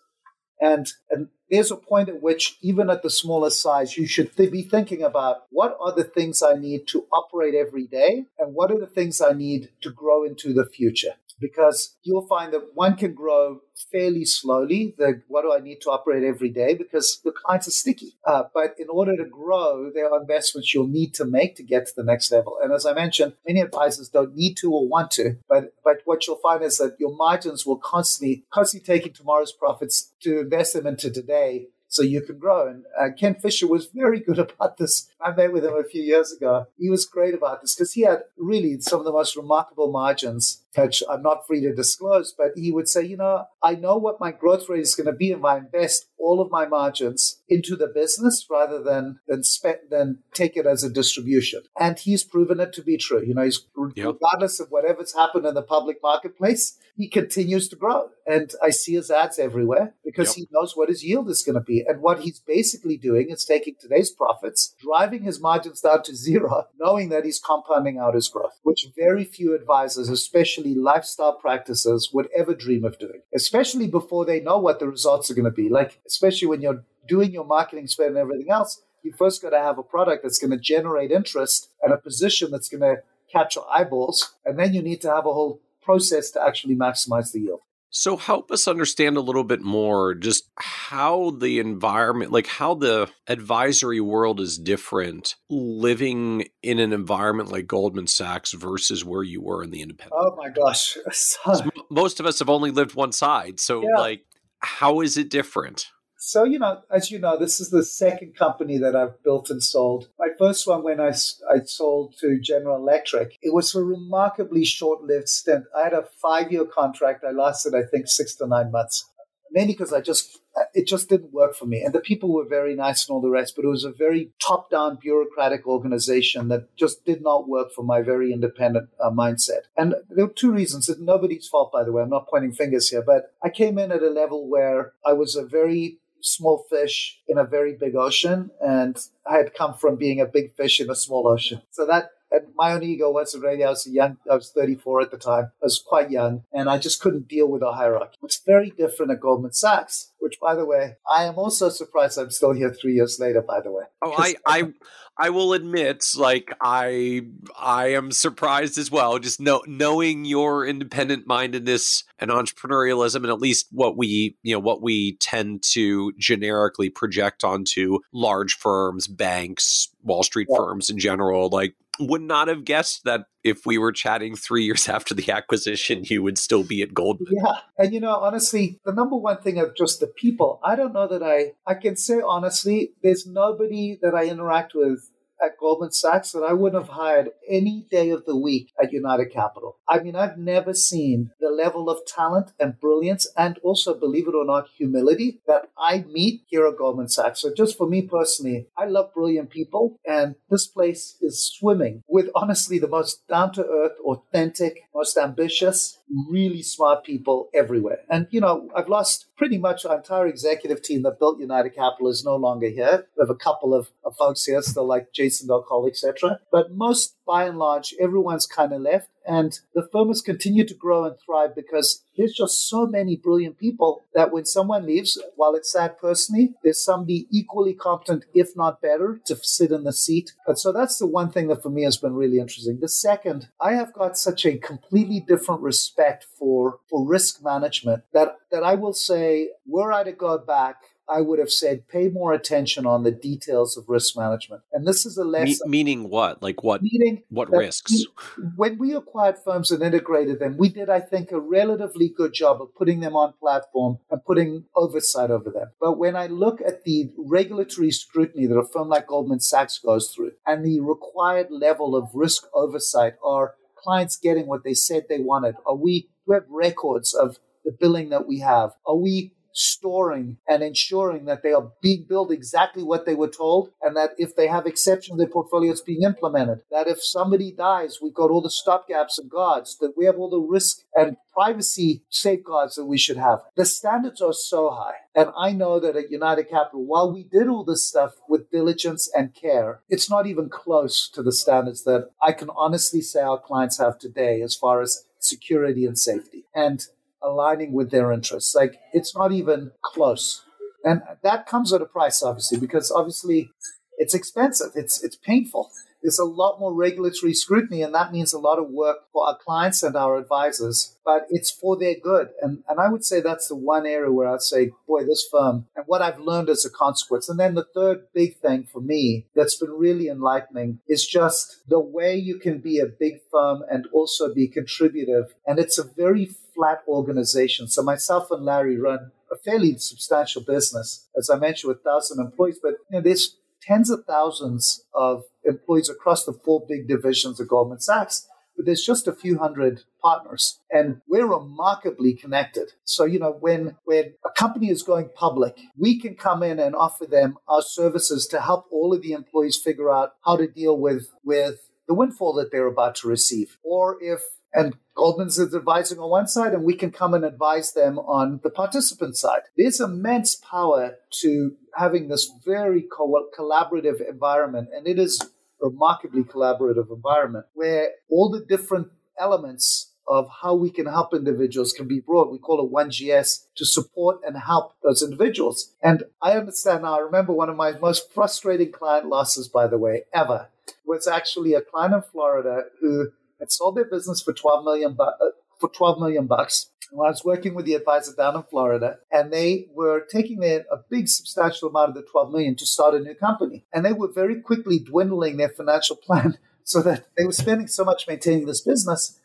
And, and there's a point at which, even at the smallest size, you should th- be thinking about what are the things I need to operate every day and what are the things I need to grow into the future. Because you'll find that one can grow fairly slowly. The, what do I need to operate every day? Because the clients are sticky. Uh, but in order to grow, there are investments you'll need to make to get to the next level. And as I mentioned, many advisors don't need to or want to. But but what you'll find is that your margins will constantly constantly taking tomorrow's profits to invest them into today so you can grow. And uh, Ken Fisher was very good (laughs) about this. I met with him a few years ago. He was great about this because he had really some of the most remarkable margins, which I'm not free to disclose. But he would say, you know, I know what my growth rate is going to be if I invest all of my margins into the business rather than than spend than take it as a distribution. And he's proven it to be true. You know, he's yep. regardless of whatever's happened in the public marketplace, he continues to grow. And I see his ads everywhere because yep. he knows what his yield is going to be. And what he's basically doing is taking today's profits, driving his margins down to zero, knowing that he's compounding out his growth, which very few advisors, especially lifestyle practices, would ever dream of doing, especially before they know what the results are going to be. Like, especially when you're doing your marketing spend and everything else, you first got to have a product that's going to generate interest and a position that's going to capture eyeballs. And then you need to have a whole process to actually maximize the yield. So help us understand a little bit more just how the environment, like how the advisory world is different living in an environment like Goldman Sachs versus where you were in the independent. Oh my gosh. (laughs) Most of us have only lived one side. So yeah. like how is it different? So, you know, as you know, this is the second company that I've built and sold. My first one, when I, I sold to General Electric, it was a remarkably short lived stint. I had a five year contract. I lasted, I think, six to nine months. Mainly because I just, it just didn't work for me. And the people were very nice and all the rest, but it was a very top down bureaucratic organization that just did not work for my very independent uh, mindset. And there were two reasons. It's nobody's fault, by the way. I'm not pointing fingers here, but I came in at a level where I was a very small fish in a very big ocean, and I had come from being a big fish in a small ocean. So that and my own ego was already, I was young, I was 34 at the time. I was quite young and I just couldn't deal with the hierarchy. It's very different at Goldman Sachs, which by the way, I am also surprised I'm still here three years later, by the way. Oh, I, I, I will admit, like I, I am surprised as well. Just know, knowing your independent mindedness and entrepreneurialism, and at least what we, you know, what we tend to generically project onto large firms, banks, Wall Street yeah. firms in general. Like, would not have guessed that if we were chatting three years (laughs) after the acquisition, you would still be at Goldman. Yeah. And you know, honestly, the number one thing of just the people, I don't know that I I can say honestly, there's nobody that I interact with at Goldman Sachs that I wouldn't have hired any day of the week at United Capital. I mean, I've never seen the level of talent and brilliance and also, believe it or not, humility that I meet here at Goldman Sachs. So just for me personally, I love brilliant people and this place is swimming with honestly the most down to earth, authentic, most ambitious, really smart people everywhere. And, you know, I've lost pretty much our entire executive team that built United Capital is no longer here. We have a couple of, of folks here still like Jason Del Colle, etc. But most, by and large, everyone's kind of left. And the firm has continued to grow and thrive because there's just so many brilliant people that when someone leaves, while it's sad personally, there's somebody equally competent, if not better, to sit in the seat. And so that's the one thing that for me has been really interesting. The second, I have got such a completely different respect for, for risk management that, that I will say, were I to go back I would have said pay more attention on the details of risk management. And this is a lesson. Me- meaning what? Like what? Meaning what risks? We, when we acquired firms and integrated them, we did, I think, a relatively good job of putting them on platform and putting oversight over them. But when I look at the regulatory scrutiny that a firm like Goldman Sachs goes through and the required level of risk oversight, are clients getting what they said they wanted? Are we, do we have records of the billing that we have? Are we storing and ensuring that they are being billed exactly what they were told, and that if they have exceptions, their portfolio is being implemented. That if somebody dies, we've got all the stopgaps and guards, that we have all the risk and privacy safeguards that we should have. The standards are so high. And I know that at United Capital, while we did all this stuff with diligence and care, it's not even close to the standards that I can honestly say our clients have today as far as security and safety. And aligning with their interests. Like it's not even close. And that comes at a price, obviously, because obviously it's expensive. It's it's painful. There's a lot more regulatory scrutiny, and that means a lot of work for our clients and our advisors, but it's for their good. And, and I would say that's the one area where I'd say, boy, this firm and what I've learned as a consequence. And then the third big thing for me that's been really enlightening is just the way you can be a big firm and also be contributive. And it's a very flat organization. So myself and Larry run a fairly substantial business, as I mentioned, with thousand employees, but you know, there's tens of thousands of employees across the four big divisions of Goldman Sachs, but there's just a few hundred partners and we're remarkably connected. So, you know, when, when a company is going public, we can come in and offer them our services to help all of the employees figure out how to deal with, with the windfall that they're about to receive. Or if and Goldman's is advising on one side, and we can come and advise them on the participant side. There's immense power to having this very co- collaborative environment, and it is remarkably collaborative environment where all the different elements of how we can help individuals can be brought. We call it 1GS to support and help those individuals. And I understand now, I remember one of my most frustrating client losses, by the way, ever, was actually a client in Florida who had sold their business for 12 million uh, for 12 million bucks. Well, I was working with the advisor down in Florida, and they were taking their, a big substantial amount of the 12 million to start a new company. And they were very quickly dwindling their financial (laughs) plan so that they were spending so much maintaining this business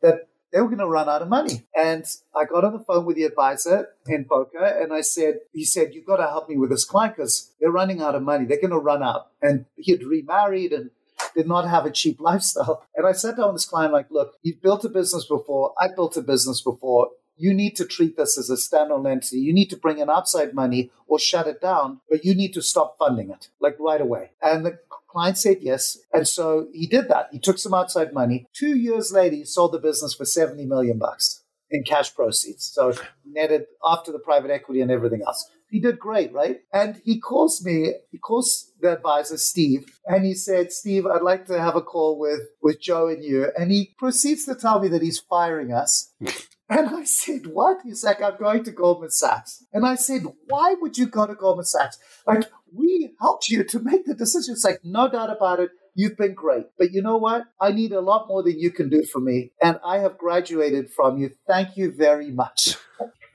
that they were going to run out of money. And I got on the phone with the advisor in Boca and I said, he said, you've got to help me with this client because they're running out of money. They're going to run out. And he had remarried and did not have a cheap (laughs) lifestyle. And I sat down with this client like, look, you've built a business before. I built a business before. You need to treat this as a standalone entity. You need to bring in outside money or shut it down, but you need to stop funding it like right away. And the client said yes. And so he did that. He took some outside money. Two years later, he sold the business for 70 million bucks in cash proceeds. So netted after the private equity and everything else. He did great, right? And he calls me, he calls the advisor, Steve, and he said, Steve, I'd like to have a call with, with Joe and you. And he proceeds to tell me that he's firing us. (laughs) And I said, What? He's like, I'm going to Goldman Sachs. And I said, Why would you go to Goldman Sachs? Like, we helped you to make the decision. It's like, no doubt about it. You've been great. But you know what? I need a lot more than you can do for me. And I have graduated from you. Thank you very much.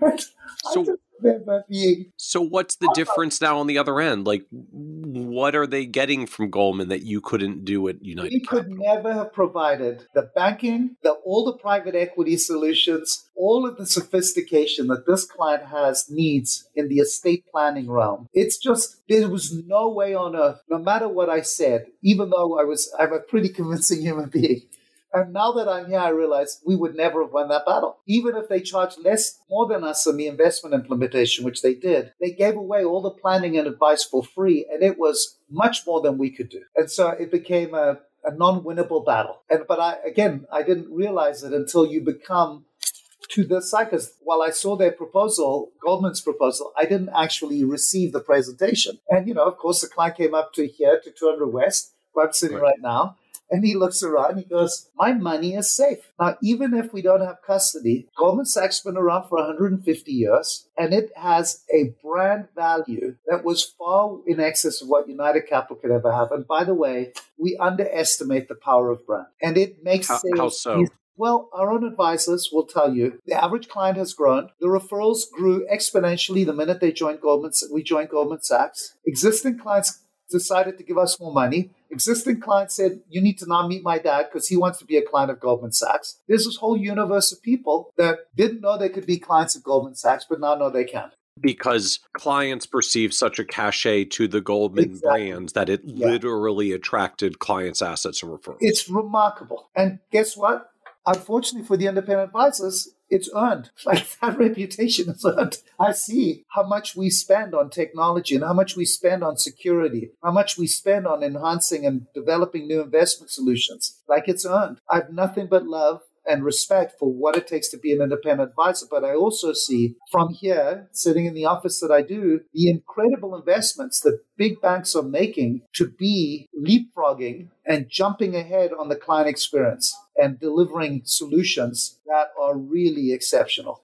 (laughs) so. So, what's the difference now on the other end? Like, what are they getting from Goldman that you couldn't do at United? We could never have provided the banking, the all the private equity solutions, all of the sophistication that this client has needs in the estate planning realm. It's just there was no way on earth, no matter what I said, even though I was I'm a pretty convincing human being and now that I'm here, I realize we would never have won that battle. Even if they charged less, more than us in the investment implementation, which they did, they gave away all the planning and advice for free, and it was much more than we could do. And so it became a, a non-winnable battle. And but I again, I didn't realize it until you become to the because while I saw their proposal, Goldman's proposal, I didn't actually receive the presentation. And you know, of course, the client came up to here to 200 West, where I'm sitting right, right now and he looks around he goes, My money is safe. Now, even if we don't have custody, Goldman Sachs has been around for 150 years and it has a brand value that was far in excess of what United Capital could ever have. And by the way, we underestimate the power of brand. And it makes how, how so? Well, our own advisors will tell you the average client has grown. The referrals grew exponentially the minute they joined Goldman. We joined Goldman Sachs. Existing clients decided to give us more money. Existing clients said, You need to now meet my dad because he wants to be a client of Goldman Sachs. There's this whole universe of people that didn't know they could be clients of Goldman Sachs, but now know they can because clients perceive such a cachet to the Goldman exactly. brands that it yeah. literally attracted clients' assets and referrals. It's remarkable. And guess what? Unfortunately for the independent advisors, it's earned. (laughs) Like that reputation is earned. I see how much we spend on technology and how much we spend on security, how much we spend on enhancing and developing new investment solutions. Like it's earned. I have nothing but love and respect for what it takes to be an independent advisor. But I also see from here, sitting in the office that I do, the incredible investments that big banks are making to be leapfrogging and jumping ahead on the client experience and delivering solutions that are really exceptional.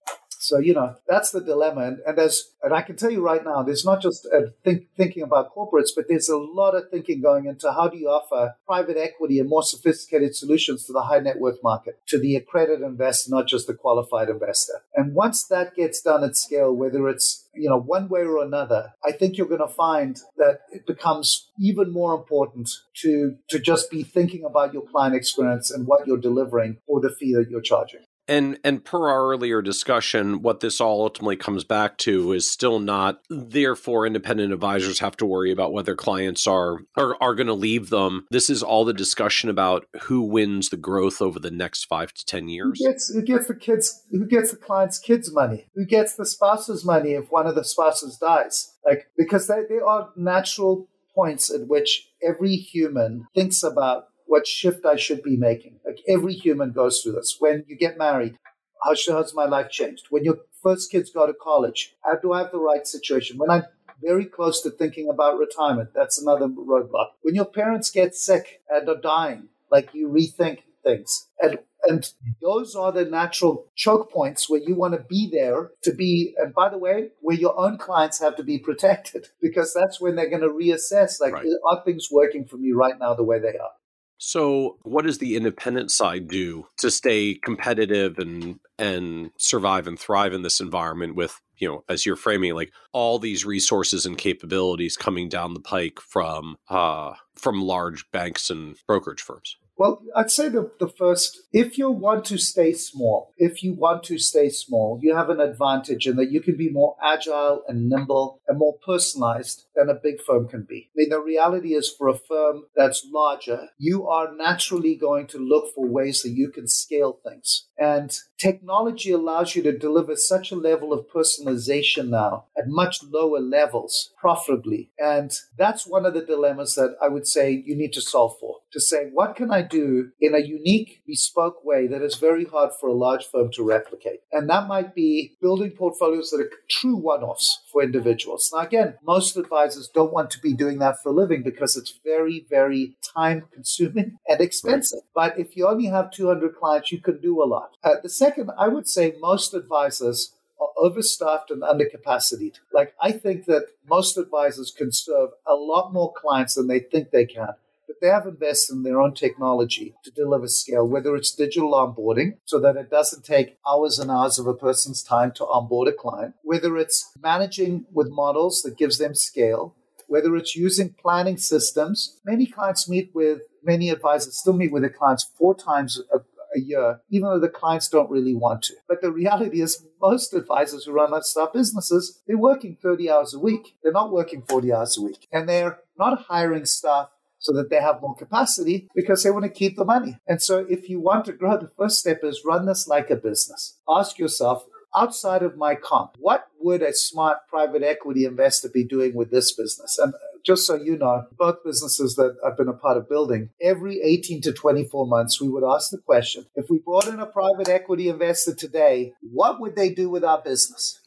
So, you know, that's the dilemma. And, and there's, and I can tell you right now, there's not just uh, think, thinking about corporates, but there's a lot of thinking going into how do you offer private equity and more sophisticated solutions to the high net worth market, to the accredited investor, not just the qualified investor. And once that gets done at scale, whether it's you know, one way or another, I think you're going to find that it becomes even more important to to just be thinking about your client experience and what you're delivering for the fee that you're charging. And and per our earlier discussion, what this all ultimately comes back to is still not therefore independent advisors have to worry about whether clients are are, are going to leave them. This is all the discussion about who wins the growth over the next five to ten years. Who gets, who gets the kids who gets the client's kids' money? Who gets the spouse's money if one of the spouses dies? Like because they, they are natural points at which every human thinks about what shift I should be making. Like every human goes through this. When you get married, how has my life changed? When your first kids go to college, how do I have the right situation? When I'm very close to thinking about retirement, that's another roadblock. When your parents get sick and are dying, like you rethink things. And and those are the natural choke points where you want to be there to be, and by the way, where your own clients have to be protected (laughs) because that's when they're going to reassess like, right. are things working for me right now the way they are? So, what does the independent side do to stay competitive and and survive and thrive in this environment with, you know, as you're framing like all these resources and capabilities coming down the pike from uh from large banks and brokerage firms? Well, I'd say the, the first, if you want to stay small, if you want to stay small, you have an advantage in that you can be more agile and nimble and more personalized than a big firm can be. I mean, the reality is for a firm that's larger, you are naturally going to look for ways that you can scale things. And technology allows you to deliver such a level of personalization now at much lower levels profitably. And that's one of the dilemmas that I would say you need to solve for. To say, what can I do in a unique, bespoke way that is very hard for a large firm to replicate? And that might be building portfolios that are true one offs for individuals. Now, again, most advisors don't want to be doing that for a living because it's very, very time consuming (laughs) and expensive. But if you only have 200 clients, you can do a lot. Uh, the second, I would say most advisors are overstaffed and undercapacitated. Like, I think that most advisors can serve a lot more clients than they think they can. But they have invested in their own technology to deliver scale, whether it's digital onboarding, so that it doesn't take hours and hours of a person's time to onboard a client, whether it's managing with models that gives them scale, whether it's using planning systems. Many clients meet with, many advisors still meet with their clients four times a, a year, even though the clients don't really want to. But the reality is, most advisors who run lifestyle businesses, they're working 30 hours a week. They're not working 40 hours a week. And they're not hiring staff so that they have more capacity because they want to keep the money. And so if you want to grow, the first step is run this like a business. Ask yourself, outside of my comp, what would a smart private equity investor be doing with this business? And uh, just so you know, both businesses that I've been a part of building, every 18 to 24 months, we would ask the question if we brought in a private equity investor today, what would they do with our business?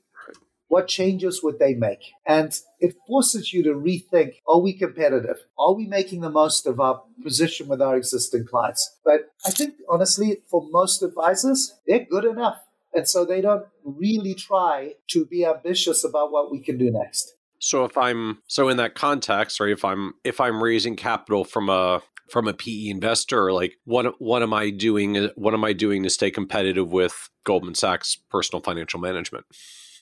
What changes would they make? And it forces you to rethink are we competitive? Are we making the most of our position with our existing clients? But I think, honestly, for most advisors, they're good enough. And so they don't really try to be ambitious about what we can do next. So if I'm so in that context, or if I'm if I'm raising capital from a from a PE investor, like what what am I doing? What am I doing to stay competitive with Goldman Sachs personal financial management?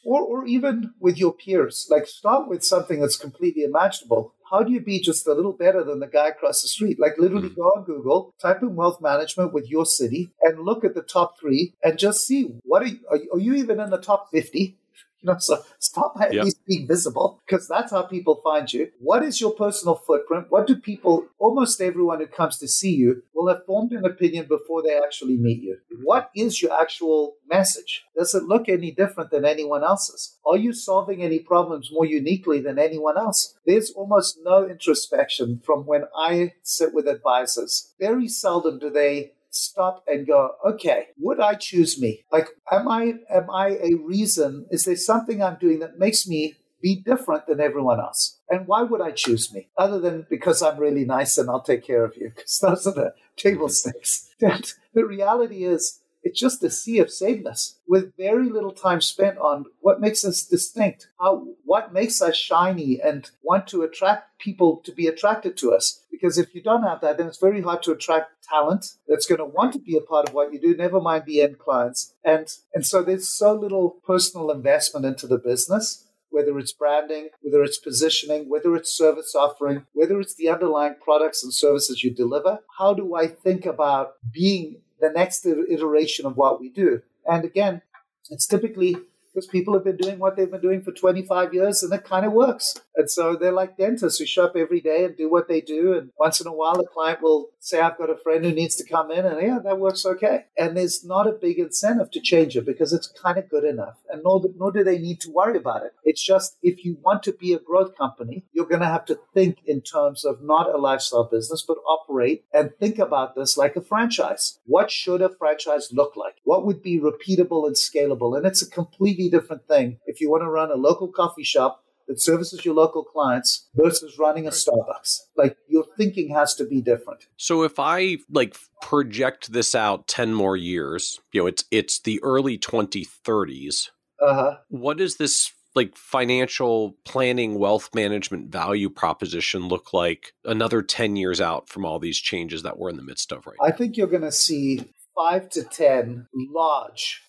Or, or even with your peers. Like start with something that's completely imaginable. How do you be just a little better than the guy across the street? Like literally mm-hmm. go on Google, type in wealth management with your city, and look at the top three, and just see what are you, are you even in the top fifty? You (laughs) know, so stop at yep. least being visible because that's how people find you. What is your personal footprint? What do people, almost everyone who comes to see you, will have formed an opinion before they actually meet you? Mm-hmm. What is your actual message? Does it look any different than anyone else's? Are you solving any problems more uniquely than anyone else? There's almost no introspection from when I sit with advisors. Very seldom do they stop and go, okay, would I choose me? Like, am I am I a reason? Is there something I'm doing that makes me be different than everyone else? And why would I choose me? Other than because I'm really nice and I'll take care of you, (laughs) because those are the table stakes. (laughs) the reality is it's just a sea of sameness with very little time spent on what makes us distinct, how what makes us shiny and want to attract people to be attracted to us. Because if you don't have that, then it's very hard to attract talent that's going to want to be a part of what you do, never mind the end clients. And and so there's so little personal investment into the business whether it's branding, whether it's positioning, whether it's service offering, whether it's the underlying products and services you deliver. How do I think about being the next iteration of what we do. And again, it's typically because people have been doing what they've been doing for 25 years and it kind of works. And so they're like dentists who show up every day and do what they do. And once in a while, a client will say, I've got a friend who needs to come in, and yeah, that works okay. And there's not a big incentive to change it because it's kind of good enough. And nor, nor do they need to worry about it. It's just if you want to be a growth company, you're going to have to think in terms of not a lifestyle business, but operate and think about this like a franchise. What should a franchise look like? What would be repeatable and scalable? And it's a completely different thing if you want to run a local coffee shop that services your local clients versus running a Starbucks. Like your thinking has to be different. So if I like project this out 10 more years, you know, it's it's the early 2030s. Uh-huh. What does this like financial planning wealth management value proposition look like another 10 years out from all these changes that we're in the midst of right now? I think you're going to see 5 to 10 large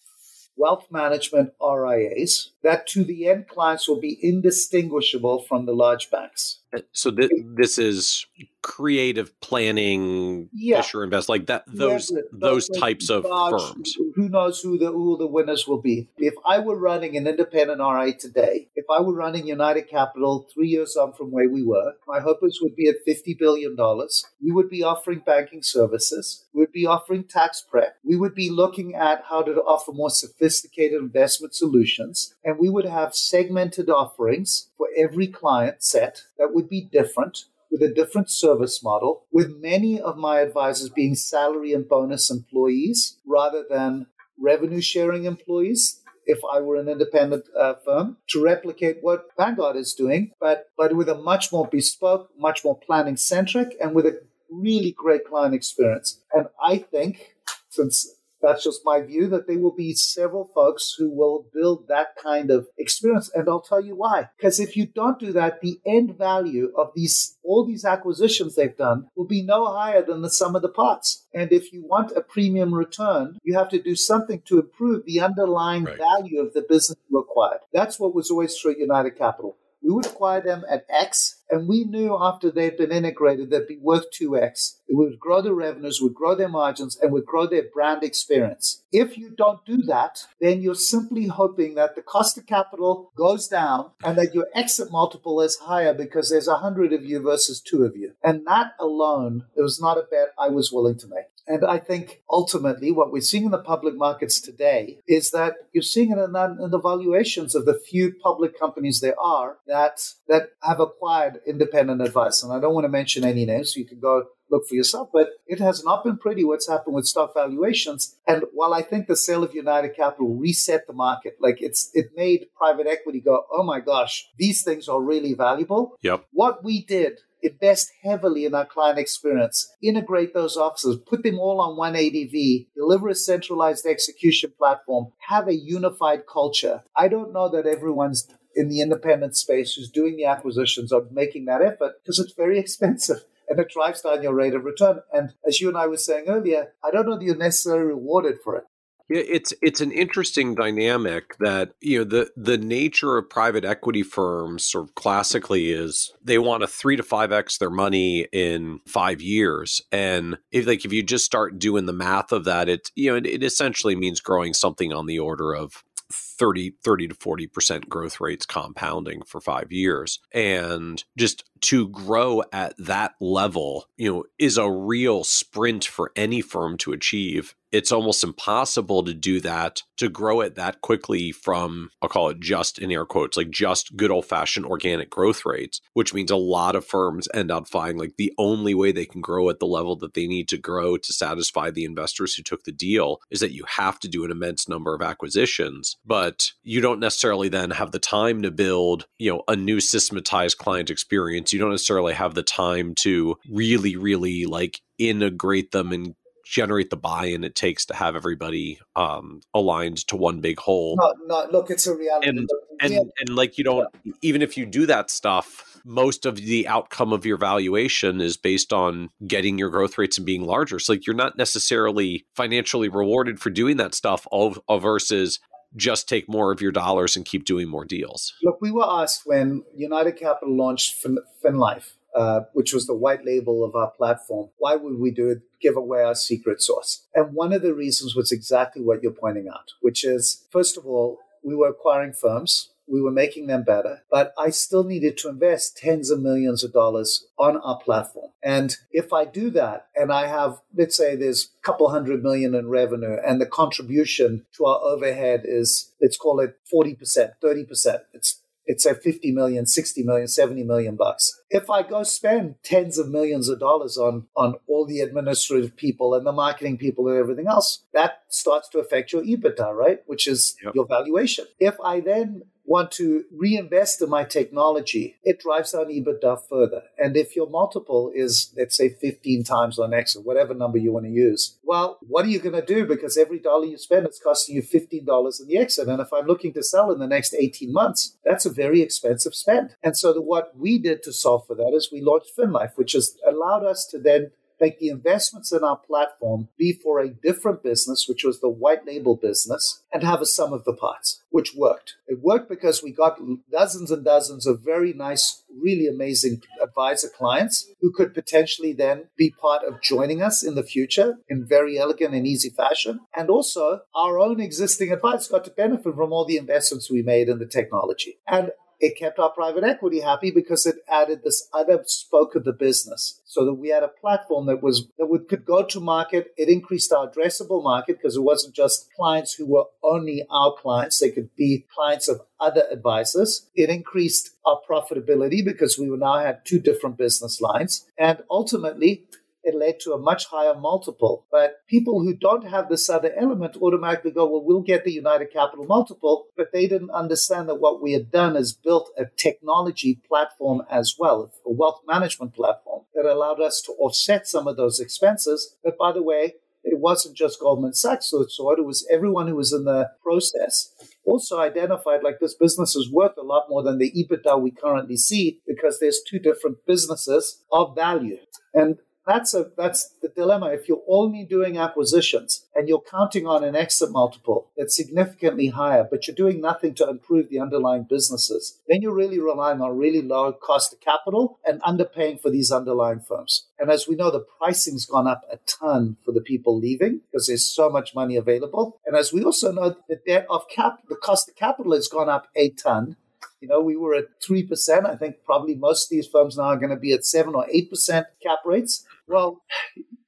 wealth management RIAs that to the end clients will be indistinguishable from the large banks. Uh, so th- this is creative planning, yeah. Fisher Invest, like that. Those yeah, those types of firms. Who knows who the who the winners will be? If I were running an independent RIA today, if I were running United Capital three years on from where we were, my hopes would be at fifty billion dollars. We would be offering banking services. We would be offering tax prep. We would be looking at how to offer more sophisticated investment solutions, and we would have segmented offerings for every client set that would be different with a different service model, with many of my advisors being salary and bonus employees rather than revenue sharing employees if I were an independent uh, firm to replicate what Vanguard is doing, but but with a much more bespoke, much more planning centric, and with a really great client experience. And I think since that's just my view that there will be several folks who will build that kind of experience. And I'll tell you why. Because if you don't do that, the end value of these, all these acquisitions they've done will be no higher than the sum of the parts. And if you want a premium return, you have to do something to improve the underlying right. value of the business you acquired. That's what was always true at United Capital. We would acquire them at X, and we knew after they'd been integrated they'd be worth 2X. It would grow their revenues, would grow their margins, and would grow their brand experience. If you don't do that, then you're simply hoping that the cost of capital goes down and that your exit multiple is higher because there's a hundred of you versus two of you. And that alone, it was not a bet I was willing to make. And I think ultimately what we're seeing in the public markets today is that you're seeing it in, in the valuations of the few public companies there are that that have acquired independent advice. And I don't want to mention any names, so you can go look for yourself. But it has not been pretty what's happened with stock valuations. And while I think the sale of United Capital reset the market, like it's it made private equity go, oh my gosh, these things are really valuable. Yep. What we did invest heavily in our client experience, integrate those offices, put them all on one ADV, deliver a centralized execution platform, have a unified culture. I don't know that everyone's in the independent space who's doing the acquisitions or making that effort because it's very (laughs) expensive. and it drives down your rate of return. And as you and I were saying earlier, I don't know that you're necessarily rewarded for it. It's it's an interesting dynamic that you know the the nature of private equity firms sort of classically is they want to three to five x their money in five years, and if like if you just start doing the math of that, it you know it, it essentially means growing something on the order of 30, 30 to 40% growth rates compounding for five years. And just to grow at that level, you know, is a real sprint for any firm to achieve. It's almost impossible to do that to grow it that quickly from i'll call it just in air quotes like just good old fashioned organic growth rates which means a lot of firms end up finding like the only way they can grow at the level that they need to grow to satisfy the investors who took the deal is that you have to do an immense number of acquisitions. But you don't necessarily then have the time to build you know a new systematized client experience you don't necessarily have the time to really really like integrate them and generate the buy-in it takes to have everybody um, aligned to one big whole. No, no, look, it's a reality. And, and, yeah. and like you don't, yeah. even if you do that stuff, most of the outcome of your valuation is based on getting your growth rates and being larger. So like you're not necessarily financially rewarded for doing that stuff all versus just take more of your dollars and keep doing more deals. Look, we were asked when United Capital launched fin- FinLife uh, which was the white label of our platform. Why would we do it? Give away our secret sauce. And one of the reasons was exactly what you're pointing out, which is, first of all, we were acquiring firms. We were making them better, but I still needed to invest tens of millions of dollars on our platform. And if I do that and I have, let's say there's a couple hundred million in revenue and the contribution to our overhead is, let's call it 40%, 30%. It's it's a 50 million, 60 million, 70 million bucks. If I go spend tens of millions of dollars on, on all the administrative people and the marketing people and everything else, that starts to affect your EBITDA, right? Which is yep. your valuation. If I then want to reinvest in my technology, it drives down EBITDA further. And if your multiple is, let's say, 15 times on exit, whatever number you want to use, well, what are you going to do? Because every dollar you spend, is costing you $15 in the exit. And if I'm looking to sell in the next 18 months, that's a very expensive spend. And so the, what we did to solve for that is we launched FinLife, which has allowed us to then make the investments in our platform be for a different business, which was the white label business, and have a sum of the parts, which worked. It worked because we got dozens and dozens of very nice, really amazing advisor clients who could potentially then be part of joining us in the future in very elegant and easy fashion. And also, our own existing advisors got to benefit from all the investments we made in the technology. And it kept our private equity happy because it added this other spoke of the business. So that we had a platform that was that would, could go to market. It increased our addressable market because it wasn't just clients who were only our clients. They could be clients of other advisors. It increased our profitability because we now had two different business lines. And ultimately it led to a much higher multiple. But people who don't have this other element automatically go, well, we'll get the United Capital multiple. But they didn't understand that what we had done is built a technology platform as well, a wealth management platform that allowed us to offset some of those expenses. But by the way, it wasn't just Goldman Sachs who saw it, it was everyone who was in the process also identified like this business is worth a lot more than the EBITDA we currently see because there's two different businesses of value. And that's a that's the dilemma. If you're only doing acquisitions and you're counting on an exit multiple that's significantly higher, but you're doing nothing to improve the underlying businesses, then you're really relying on really low cost of capital and underpaying for these underlying firms. And as we know, the pricing's gone up a ton for the people leaving because there's so much money available. And as we also know, the debt of cap, the cost of capital has gone up a ton you know, we were at 3%. I think probably most of these firms now are going to be at 7 or 8% cap rates. Well,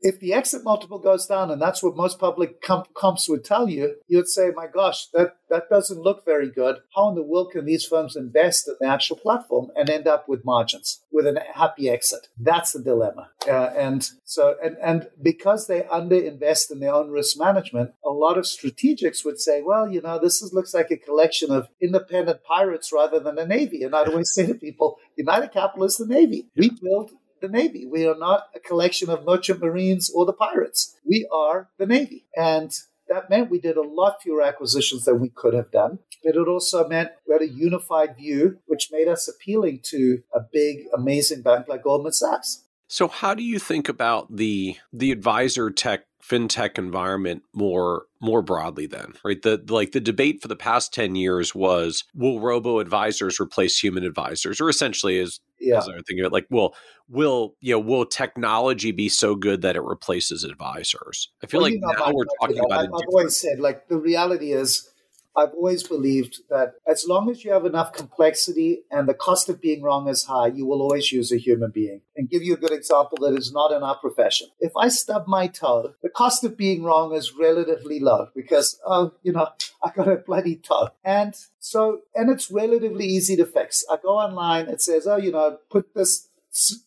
if the exit multiple goes down, and that's what most public comp- comps would tell you, you'd say, my gosh, that, that doesn't look very good. How in the world can these firms invest in the actual platform and end up with margins, with a happy exit? That's the dilemma. Uh, and so, and, and because they underinvest in their own risk management, a lot of strategics would say, well, you know, this is, looks like a collection of independent pirates rather than a Navy. And I'd always say to people, United Capital is the Navy. We build the Navy. We are not a collection of merchant marines or the pirates. We are the Navy. And that meant we did a lot fewer acquisitions than we could have done. But it also meant we had a unified view, which made us appealing to a big, amazing bank like Goldman Sachs. So how do you think about the the advisor tech fintech environment more more broadly then right? The like the debate for the past 10 years was will robo advisors replace human advisors? Or essentially is yeah. as i think of it like well will you know will technology be so good that it replaces advisors? I feel well, like you know, now we're talking about I've always said like the reality is I've always believed that as long as you have enough complexity and the cost of being wrong is high, you will always use a human being. And give you a good example that is not in our profession. If I stub my toe, the cost of being wrong is relatively low because, oh, you know, (laughs) I got a bloody toe. And so, and it's relatively easy to fix. I go online, it says, oh, you know, put this,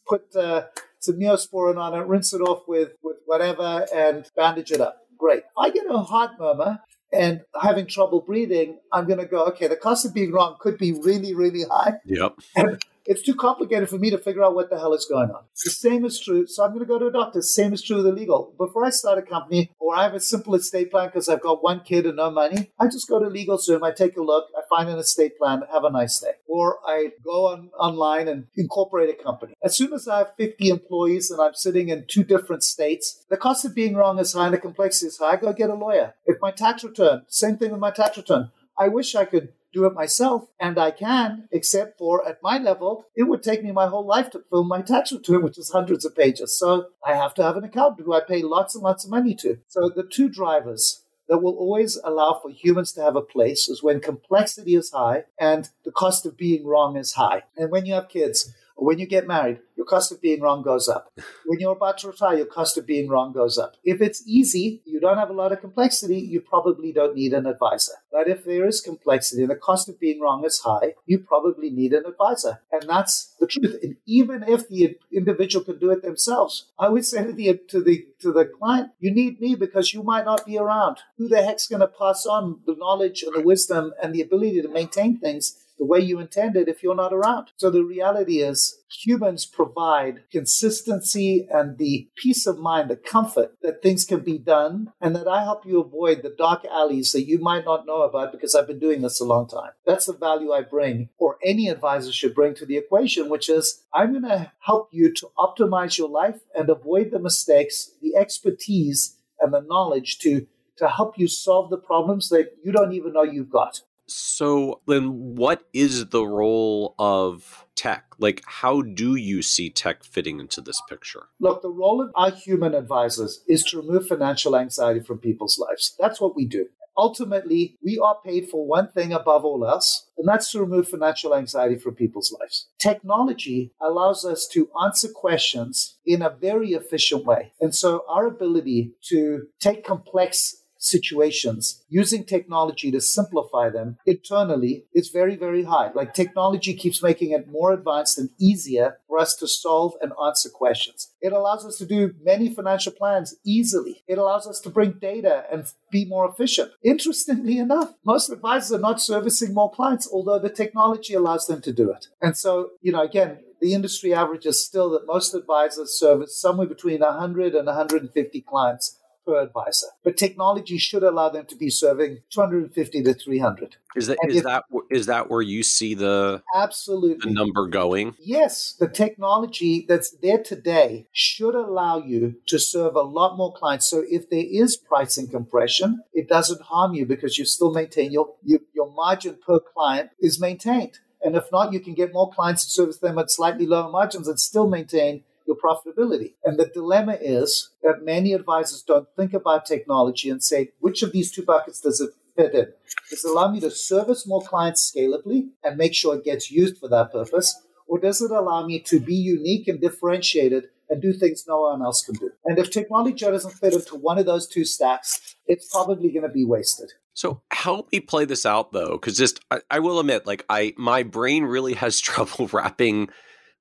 put, uh, some neosporin on it, rinse it off with, with whatever, and bandage it up. Great. I get a heart murmur and having trouble breathing, I'm going to go, okay, the cost of being wrong could be really, really high. Yep. And it's too complicated for me to figure out what the hell is going on. The same is true. So I'm going to go to a doctor. Same is true with the legal. Before I start a company or I have a simple estate plan because I've got one kid and no money, I just go to LegalZoom. I take a look. I find an estate plan. Have a nice day. Or I go on online and incorporate a company. As soon as I have 50 employees and I'm sitting in two different states, the cost of being wrong is high and the complexity is high. I go get a lawyer. If my tax return, same thing with my tax return. I wish I could do it myself, and I can, except for at my level, it would take me my whole life to fill my tax return, which is hundreds of pages. So I have to have an accountant who I pay lots and lots of money to. So the two drivers that will always allow for humans to have a place is when complexity is high and the cost of being wrong is high. And when you have kids, when you get married, your cost of being wrong goes up. (laughs) When you're about to retire, your cost of being wrong goes up. If it's easy, you don't have a lot of complexity, you probably don't need an advisor. But if there is complexity and the cost of being wrong is high, you probably need an advisor. And that's the truth. And even if the individual can do it themselves, I would say to the to the to the client, you need me because you might not be around. Who the heck's going to pass on the knowledge and the wisdom and the ability to maintain things the way you intended if you're not around. So the reality is humans provide consistency and the peace of mind, the comfort that things can be done and that I help you avoid the dark alleys that you might not know about because I've been doing this a long time. That's the value I bring or any advisor should bring to the equation, which is I'm going to help you to optimize your life and avoid the mistakes, the expertise and the knowledge to to help you solve the problems that you don't even know you've got. So then what is the role of tech? Like how do you see tech fitting into this picture? Look, the role of our human advisors is to remove financial anxiety from people's lives. That's what we do. Ultimately, we are paid for one thing above all else, and that's to remove financial anxiety from people's lives. Technology allows us to answer questions in a very efficient way. And so our ability to take complex situations using technology to simplify them internally is very, very high. Like technology keeps making it more advanced and easier for us to solve and answer questions. It allows us to do many financial plans easily. It allows us to bring data and be more efficient. Interestingly enough, most advisors are not servicing more clients, although the technology allows them to do it. And so, you know, again, the industry average is still that most advisors service somewhere between 100 and 150 clients per advisor. But technology should allow them to be serving 250 to 300. Is that is if, that is that where you see the absolutely the number going? Yes, the technology that's there today should allow you to serve a lot more clients. So if there is pricing compression, it doesn't harm you because you still maintain your your, your margin per client is maintained. And if not, you can get more clients to service them at slightly lower margins and still maintain your profitability. And the dilemma is that many advisors don't think about technology and say, which of these two buckets does it fit in? Does it allow me to service more clients scalably and make sure it gets used for that purpose? Or does it allow me to be unique and differentiated and do things no one else can do? And if technology doesn't fit into one of those two stacks, it's probably going to be wasted. So help me play this out though, because just I, I will admit, like I my brain really has (laughs) trouble wrapping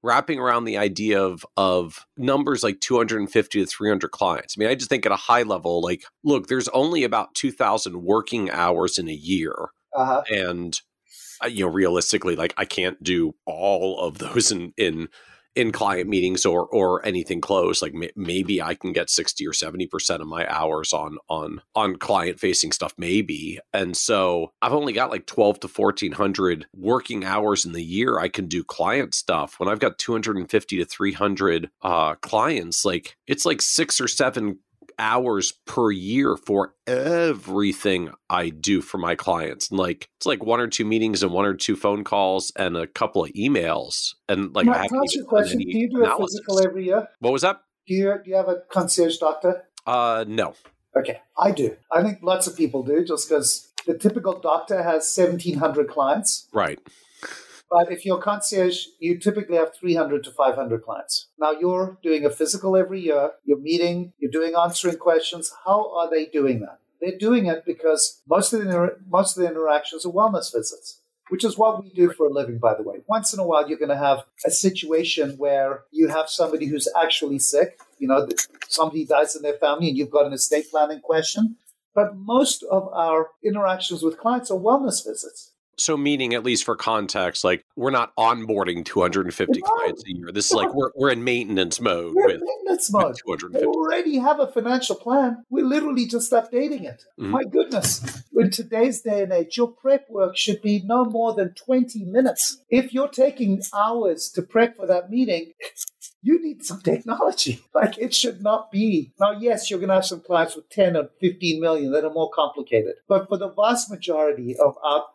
wrapping around the idea of of numbers like 250 to 300 clients. I mean, I just think at a high level, like, look, there's only about 2,000 working hours in a year, uh-huh. and uh, you know, realistically, like, I can't do all of those in in in client meetings or or anything close like maybe i can get 60 or 70% of my hours on on on client facing stuff maybe. And so i've only got like 12 to 1400 working hours in the year i can do client stuff. When i've got 250 to 300 uh clients like it's like six or seven hours per year for everything I do for my clients. And like it's like one or two meetings and one or two phone calls and a couple of emails. And like Now, I have a question. Do you do analysis. a physical every year? What was that? Do you do you have a concierge doctor? Uh no. Okay. I do. I think lots of people do just because the typical doctor has seventeen hundred clients. Right. But if you're concierge, you typically have 300 to 500 clients. Now you're doing a physical every year, you're meeting, you're doing answering questions. How are they doing that? They're doing it because most of the, most of the interactions are wellness visits which is what we do for a living, by the way. Once in a while, you're going to have a situation where you have somebody who's actually sick. You know, somebody dies in their family and you've got an estate planning question. But most of our interactions with clients are wellness visits. So, meaning at least for context, like we're not onboarding 250 clients a year. This is like we're, we're in maintenance mode. We're with, maintenance mode. 250. We already have a financial plan. We're literally just updating it. Mm-hmm. My goodness. In today's day and age, your prep work should be no more than 20 minutes. If you're taking hours to prep for that meeting, you need some technology. (laughs) Like it should not be. Now, yes, you're going to have some clients with 10 or 15 million that are more complicated. But for the vast majority of our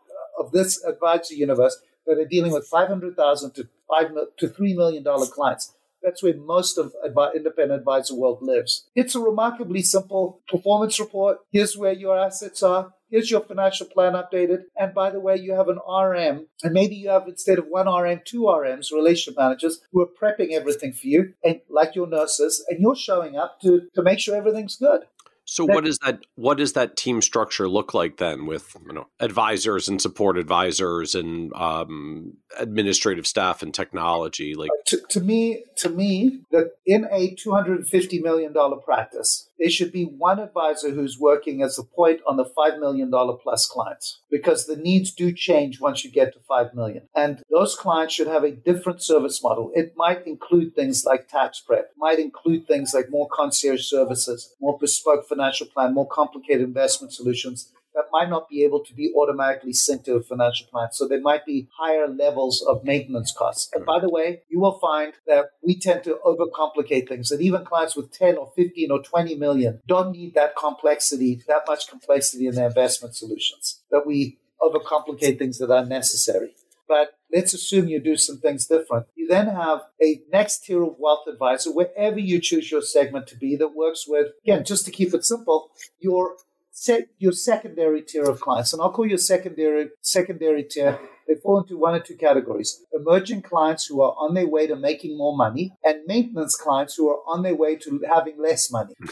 of this advisor universe that are dealing with 500,000 to 5 to 3 million dollar clients. That's where most of independent advisor world lives. It's a remarkably simple performance report. Here's where your assets are. Here's your financial plan updated. And by the way, you have an RM, and maybe you have instead of one RM, two RMs, relationship managers, who are prepping everything for you, and like your nurses, and you're showing up to, to make sure everything's good. So what does that what does that team structure look like then with you know advisors and support advisors and um, administrative staff and technology like to, to me to me that in a 250 million dollar practice there should be one advisor who's working as a point on the $5 million plus clients because the needs do change once you get to 5 million. And those clients should have a different service model. It might include things like tax prep, might include things like more concierge services, more bespoke financial plan, more complicated investment solutions that might not be able to be automatically sent to a financial plan. So there might be higher levels of maintenance costs. And by the way, you will find that we tend to overcomplicate things, that even clients with 10 or 15 or 20 million don't need that complexity, that much complexity in their investment solutions, that we overcomplicate things that are necessary. But let's assume you do some things different. You then have a next tier of wealth advisor, wherever you choose your segment to be, that works with, again, just to keep it simple, your set your secondary tier of clients, and I'll call your secondary secondary tier. They fall into one or two categories: emerging clients who are on their way to making more money, and maintenance clients who are on their way to having less money. (laughs)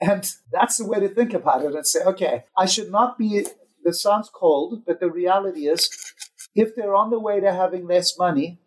And that's the way to think about it and say, okay, I should not be. This sounds cold, but the reality is, if they're on the way to having less money,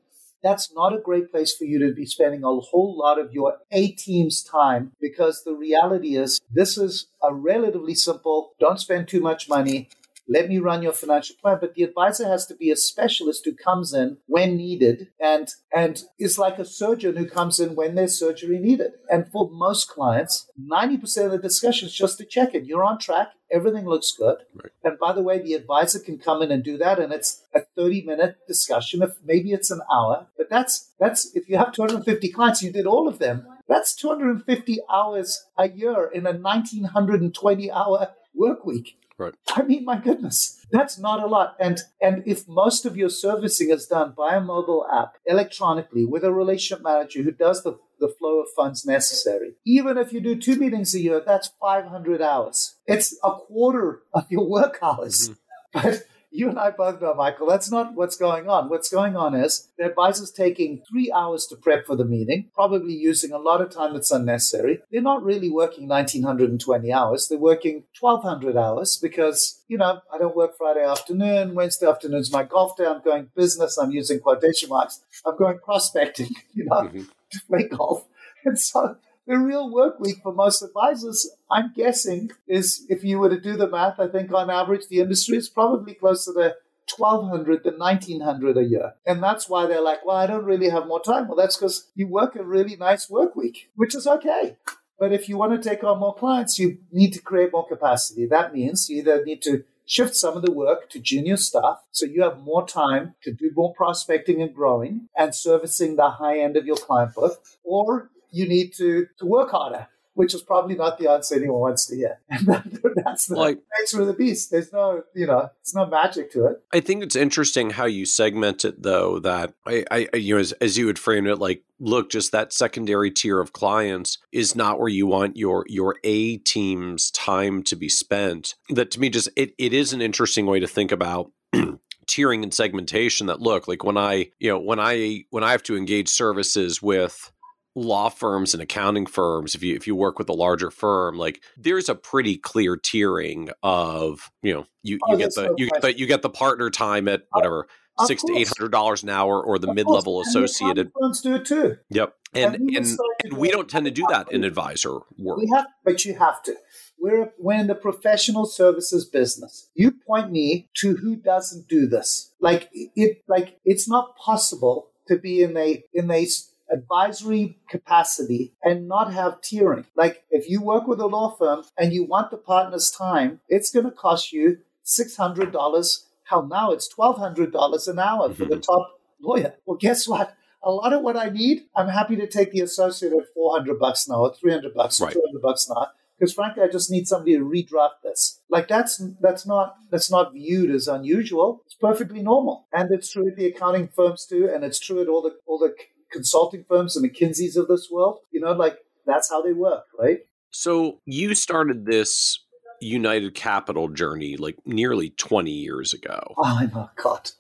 that's not a great place for you to be spending a whole lot of your A team's time because the reality is this is a relatively simple, don't spend too much money, let me run your financial plan. But the advisor has to be a specialist who comes in when needed and and is like a surgeon who comes in when there's surgery needed. And for most clients, 90% of the discussion is just to check in. You're on track. Everything looks good. Right. And by the way, the advisor can come in and do that. And it's a 30 minute discussion. If maybe it's an hour, but that's, that's, if you have 250 clients, you did all of them. That's 250 hours a year in a 1920 hour work week. Right. I mean, my goodness, that's not a lot. And and if most of your servicing is done by a mobile app electronically with a relationship manager who does the, the flow of funds necessary, even if you do two meetings a year, that's 500 hours. It's a quarter of your work hours. Mm-hmm. (laughs) But you and I both know, Michael, that's not what's going on. What's going on is the advisor's taking three hours to prep for the meeting, probably using a lot of time that's unnecessary. They're not really working 1920 hours. They're working 1200 hours because, you know, I don't work Friday afternoon. Wednesday afternoon is my golf day. I'm going business. I'm using quotation marks. I'm going prospecting, (laughs) you know, mm-hmm. (laughs) to play golf. And so the real work week for most advisors, I'm guessing, is if you were to do the math, I think on average the industry is probably closer to 1200 than 1900 a year. And that's why they're like, well, I don't really have more time. Well, that's because you work a really nice work week, which is okay. But if you want to take on more clients, you need to create more capacity. That means you either need to shift some of the work to junior staff so you have more time to do more prospecting and growing and servicing the high end of your client book, or you need to, to work harder which is probably not the answer anyone wants to hear. (laughs) And that's the like, nature of the beast. There's no, you know, it's no magic to it. I think it's interesting how you segment it, though. That I, I you know, as, as you would frame it, like, look, just that secondary tier of clients is not where you want your your A team's time to be spent. That to me, just it, it is an interesting way to think about (clears throat) tiering and segmentation that look like when i you know when i when i have to engage services with law firms and accounting firms if you if you work with a larger firm like there's a pretty clear tiering of you know you, oh, you get the no you get the you get the partner time at whatever of six course. to eight hundred dollars an hour or the mid level associated firms do it too yep and and, and, and we don't tend to do that in advisor work we have but you have to we're, we're in the professional services business. You point me to who doesn't do this. Like it, like it's not possible to be in a in a advisory capacity and not have tiering. Like if you work with a law firm and you want the partner's time, it's going to cost you $600. How now it's $1,200 an hour for the (laughs) top lawyer. Well, guess what? A lot of what I need, I'm happy to take the associate at 400 bucks an hour, 300 bucks, right. 200 bucks an hour because frankly i just need somebody to redraft this like that's that's not that's not viewed as unusual it's perfectly normal and it's true at the accounting firms too and it's true at all the all the consulting firms, the McKinseys of this world. You know, like that's how they work, right? So you started this United Capital journey like nearly 20 years ago. Oh my God.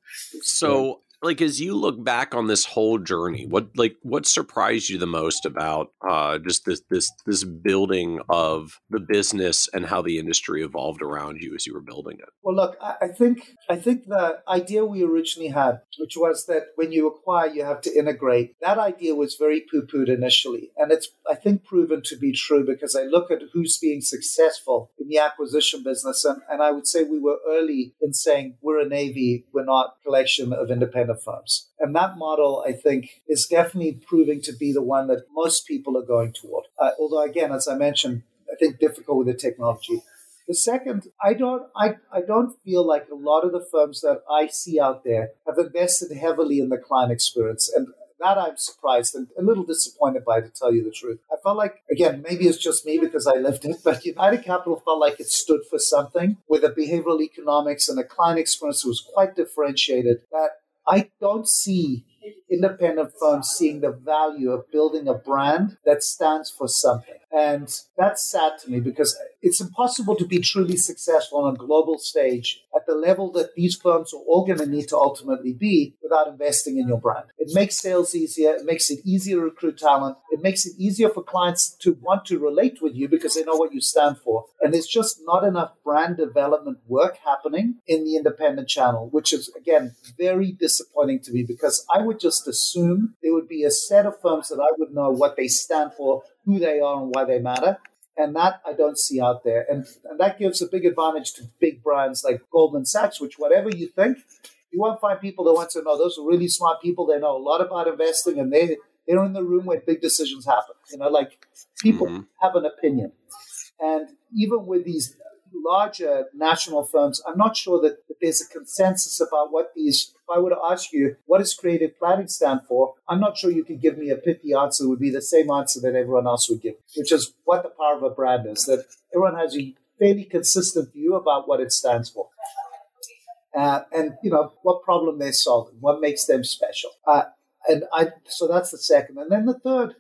So like as you look back on this whole journey what like what surprised you the most about uh just this this this building of the business and how the industry evolved around you as you were building it? Well look i think i think the idea we originally had which was that when you acquire you have to integrate that idea was very poo-pooed initially. And it's i think proven to be true because i look at who's being successful in the acquisition business. And, and i would say we were early in saying we're a navy we're not a collection of independent firms. And that model, I think, is definitely proving to be the one that most people are going toward. Uh, although, again, as I mentioned, I think difficult with the technology. The second, I don't, I, I don't feel like a lot of the firms that I see out there have invested heavily in the client experience. And that I'm surprised and a little disappointed by, to tell you the truth. I felt like, again, maybe it's just me because I lived it, (laughs) but United Capital felt like it stood for something with a behavioral economics and a client experience that was quite differentiated that I don't see independent firms seeing the value of building a brand that stands for something. And that's sad to me because it's impossible to be truly successful on a global stage at the level that these firms are all going to need to ultimately be without investing in your brand. It makes sales easier. It makes it easier to recruit talent. It makes it easier for clients to want to relate with you because they know what you stand for. And there's just not enough brand development work happening in the independent channel, which is, again, very disappointing to me because I would just assume there would be a set of firms that I would know what they stand for, who they are, and why they matter. And that I don't see out there. And, and that gives a big advantage to big brands like Goldman Sachs, which, whatever you think, you won't find people that want to know. Those are really smart people. They know a lot about investing and they, they're in the room where big decisions happen. You know, like people mm-hmm. have an opinion. And even with these larger national firms, I'm not sure that, that, there's a consensus about what these. If I were to ask you, what does creative planning stand for? I'm not sure you could give me a pithy answer. It would be the same answer that everyone else would give, which is what the power of a brand is. That everyone has a fairly consistent view about what it stands for. Uh, and you know what problem they're solving, what makes them special, uh, and I. So that's the second, and then the third.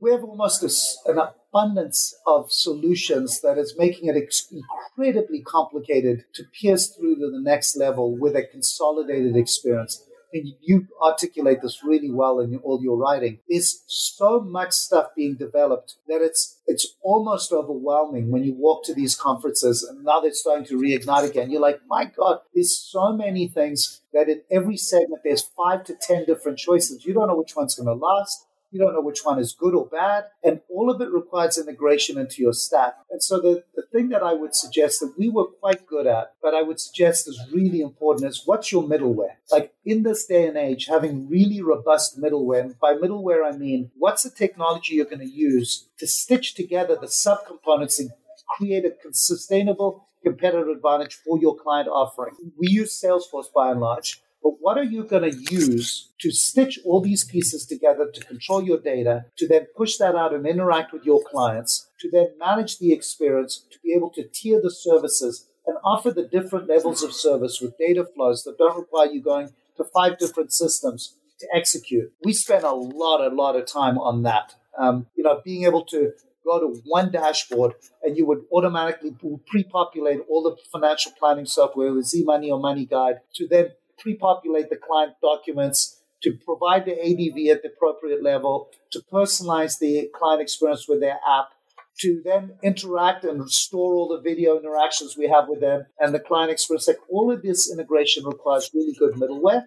We have almost a, an abundance of solutions that is making it incredibly complicated to pierce through to the next level with a consolidated experience. And you articulate this really well in all your writing. There's so much stuff being developed that it's it's almost overwhelming when you walk to these conferences and now they're starting to reignite again. You're like, my God, there's so many things that in every segment there's five to ten different choices. You don't know which one's going to last You don't know which one is good or bad. And all of it requires integration into your stack. And so the, the thing that I would suggest that we were quite good at, but I would suggest is really important is what's your middleware? Like in this day and age, having really robust middleware, and by middleware I mean what's the technology you're going to use to stitch together the subcomponents and create a sustainable competitive advantage for your client offering. We use Salesforce by and large. But what are you going to use to stitch all these pieces together to control your data, to then push that out and interact with your clients, to then manage the experience, to be able to tier the services and offer the different levels of service with data flows that don't require you going to five different systems to execute. We spend a lot, a lot of time on that. Um, you know, being able to go to one dashboard and you would automatically pre-populate all the financial planning software with eMoney or MoneyGuide to then pre-populate the client documents, to provide the ADV at the appropriate level, to personalize the client experience with their app, to then interact and restore all the video interactions we have with them and the client experience. Like all of this integration requires really good middleware.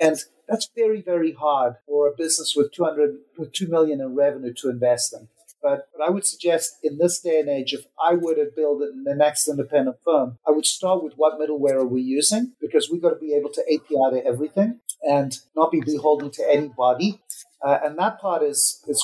And that's very, very hard for a business with 200, with 2 million in revenue to invest in. But, but I would suggest in this day and age, if I were to build the next independent firm, I would start with what middleware are we using because we've got to be able to API to everything and not be beholden to anybody. Uh, and that part is is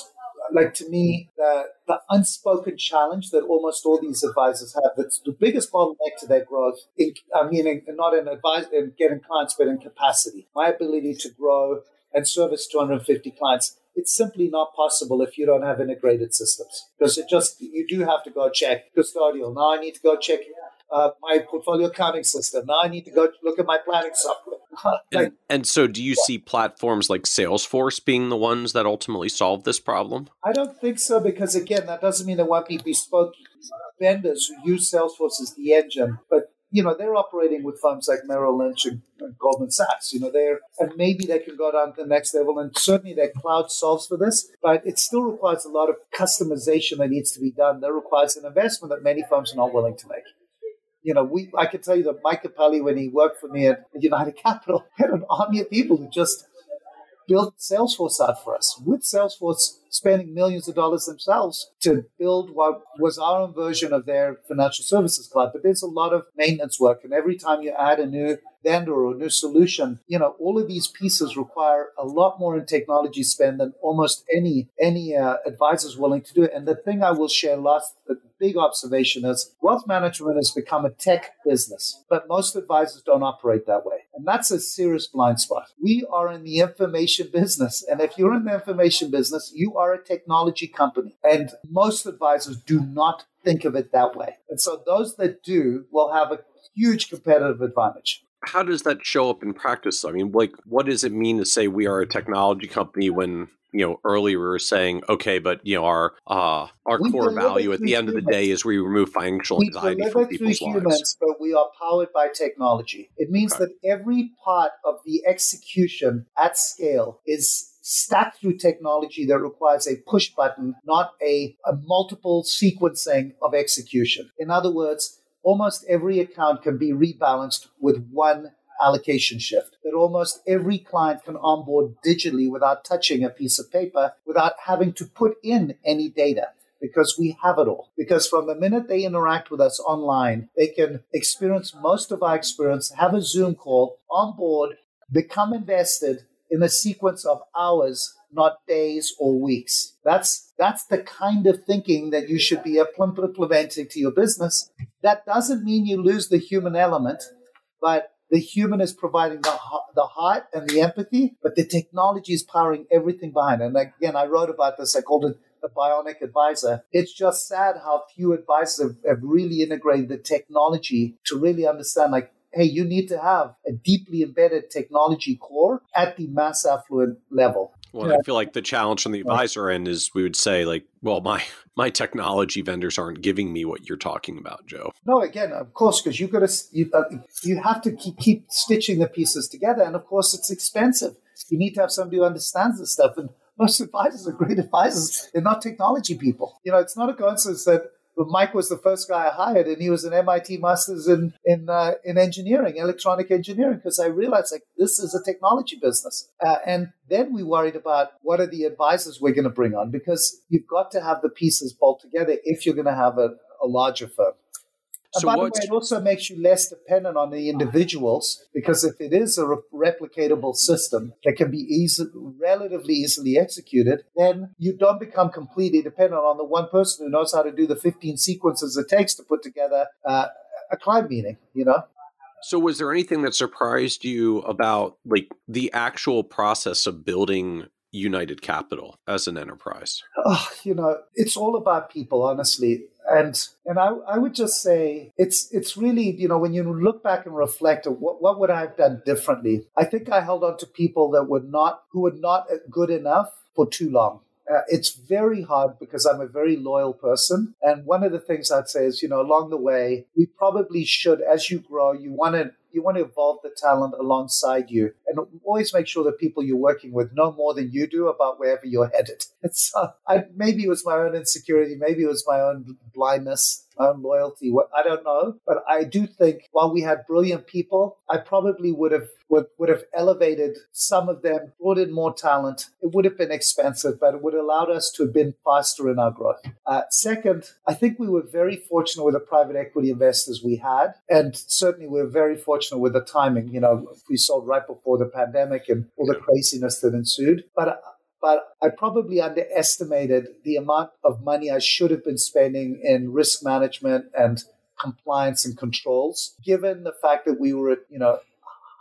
like to me the the unspoken challenge that almost all these advisors have. That's the biggest bottleneck to their growth. In, I mean, not in advice in getting clients, but in capacity. My ability to grow and service 250 clients it's simply not possible if you don't have integrated systems because it just you do have to go check custodial. Now I need to go check uh, my portfolio accounting system. Now I need to go look at my planning software. (laughs) like, and, and, so, do you see platforms like Salesforce being the ones that ultimately solve this problem? I don't think so because again, that doesn't mean there won't be bespoke vendors who use Salesforce as the engine, but you know, they're operating with firms like Merrill Lynch and, and, Goldman Sachs. You know, they're and maybe they can go down to the next level. And certainly their cloud solves for this, but it still requires a lot of customization that needs to be done. That requires an investment that many firms are not willing to make. You know, we I can tell you that Mike Capelli, when he worked for me at United Capital, (laughs) had an army of people who just built Salesforce out for us with Salesforce spending millions of dollars themselves to build what was our own version of their financial services cloud. But there's a lot of maintenance work. And every time you add a new vendor or a new solution, you know, all of these pieces require a lot more in technology spend than almost any any uh, advisor is willing to do. And the thing I will share last, the big observation is wealth management has become a tech business, but most advisors don't operate that way. And that's a serious blind spot. We are in the information business. And if you're in the information business, you are a technology company. And most advisors do not think of it that way. And so those that do will have a huge competitive advantage. How does that show up in practice? I mean, like, what does it mean to say we are a technology company when you know earlier we were saying okay but you know our uh our we core value at the end humans. of the day is we remove financial we anxiety from people's lives but we are powered by technology it means okay. that every part of the execution at scale is stacked through technology that requires a push button, not a, a multiple sequencing of execution. In other words, almost every account can be rebalanced with one allocation shift. That almost every client can onboard digitally without touching a piece of paper, without having to put in any data. Because we have it all. Because from the minute they interact with us online, they can experience most of our experience, have a Zoom call, onboard, become invested, in a sequence of hours, not days or weeks. That's that's the kind of thinking that you should be implementing to your business. That doesn't mean you lose the human element, but the human is providing the, the heart and the empathy, but the technology is powering everything behind. And again, I wrote about this. I called it the bionic advisor. It's just sad how few advisors have, have really integrated the technology to really understand like hey, you need to have a deeply embedded technology core at the mass affluent level. Well, yeah. I feel like the challenge from the advisor end is we would say like, well, my (laughs) my technology vendors aren't giving me what you're talking about, Joe. No, again, of course, because you've got to you, uh, you have to keep, keep stitching the pieces together, and of course, it's expensive. You need to have somebody who understands this stuff, and most advisors are great advisors. They're not technology people. You know, it's not a coincidence that but Mike was the first guy I hired, and he was an MIT master's in in uh, in engineering, electronic engineering, because I realized like this is a technology business. Uh, and then we worried about what are the advisors we're going to bring on, because you've got to have the pieces bolt together if you're going to have a, a larger firm. So by the way, it also makes you less dependent on the individuals because if it is a re- replicatable system that can be easy, relatively easily executed, then you don't become completely dependent on the one person who knows how to do the 15 sequences it takes to put together uh, a client meeting, you know? So was there anything that surprised you about like the actual process of building United Capital as an enterprise? Oh, you know, it's all about people, honestly. And and I, I would just say it's it's really, you know, when you look back and reflect what, what would I have done differently? I think I held on to people that were not who were not good enough for too long. Uh, it's very hard because I'm a very loyal person. And one of the things I'd say is, you know, along the way, we probably should, as you grow, you want to you want to evolve the talent alongside you and always make sure that people you're working with know more than you do about wherever you're (laughs) headed. It's, uh, I, maybe it was my own insecurity, maybe it was my own blindness, loyalty. What I don't know, but I do think while we had brilliant people, I probably would have would, would have elevated some of them, brought in more talent. It would have been expensive, but it would have allowed us to have been faster in our growth. Uh, second, I think we were very fortunate with the private equity investors we had, and certainly we were very fortunate with the timing. You know, we sold right before the pandemic and all the craziness that ensued. But but I probably underestimated the amount of money I should have been spending in risk management and compliance and controls, given the fact that we were at, you know,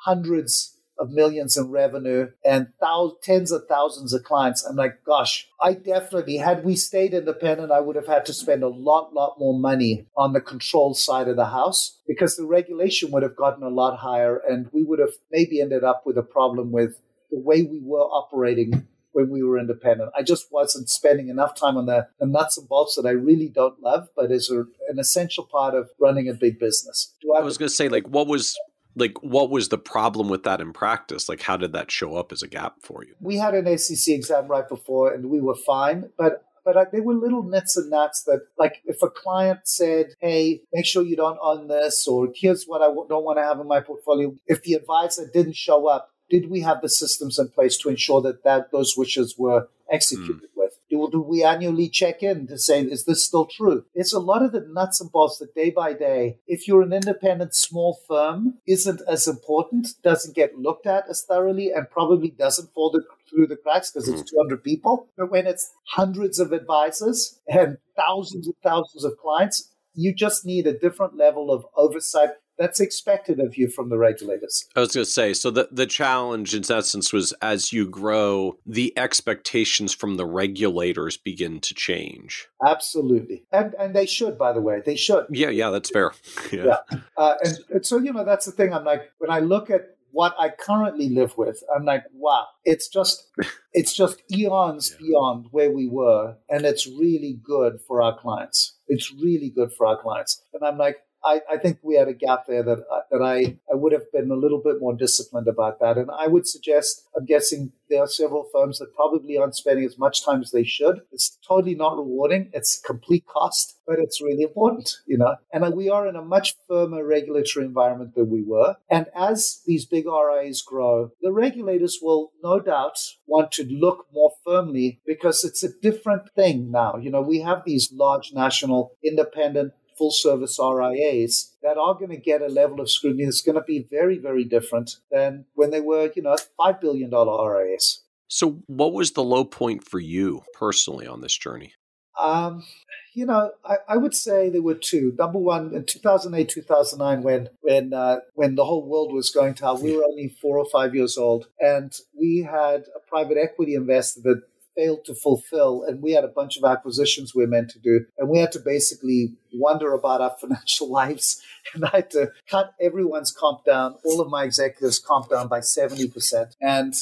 hundreds of millions in revenue and thousands, tens of thousands of clients. I'm like, gosh, I definitely, had we stayed independent, I would have had to spend a lot, lot more money on the control side of the house because the regulation would have gotten a lot higher and we would have maybe ended up with a problem with the way we were operating when we were independent. I just wasn't spending enough time on the, the nuts and bolts that I really don't love, but is a, an essential part of running a big business. I, I was going to say, like, what was like what was the problem with that in practice like how did that show up as a gap for you we had an SEC exam right before and we were fine but but I, there were little nits and nuts that, like, if a client said, "Hey, make sure you don't own this," or "Here's what I w- don't want to have in my portfolio," if the advisor didn't show up, did we have the systems in place to ensure that, that those wishes were executed? Mm. Do, do we annually check in to say, is this still true? It's a lot of the nuts and bolts that day by day, if you're an independent small firm, isn't as important, doesn't get looked at as thoroughly, and probably doesn't fall the, through the cracks because it's mm. 200 people. But when it's hundreds of advisors and thousands and thousands of clients, you just need a different level of oversight that's expected of you from the regulators. I was going to say, so the, the challenge in essence was as you grow, the expectations from the regulators begin to change. Absolutely. And, and they should, by the way, they should. Yeah, yeah, that's fair. (laughs) yeah. yeah. Uh, and, and so, you know, that's the thing. I'm like, when I look at what I currently live with, I'm like, wow, it's just it's just eons yeah. beyond where we were, and it's really good for our clients. It's really good for our clients, and I'm like, I, I, think we had a gap there that uh, that I, I would have been a little bit more disciplined about that. And I would suggest, I'm guessing there are several firms that probably aren't spending as much time as they should. It's totally not rewarding. It's complete cost, but it's really important, you know. And we are in a much firmer regulatory environment than we were. And as these big RIAs grow, the regulators will no doubt want to look more firmly because it's a different thing now. You know, we have these large national independent full service RIAs that are going to get a level of scrutiny that's going to be very, very different than when they were, you know, $5 billion RIAs. So, what was the low point for you personally on this journey? Um, you know, I, I, would say there were two. Number one, in 2008, 2009, when when uh, when the whole world was going to hell, we were only four or five years old, and we had a private equity investor that failed to fulfill. And we had a bunch of acquisitions we were meant to do. And we had to basically wonder about our (laughs) financial lives. And I had to cut everyone's comp down, all of my executives' comp down by 70%. And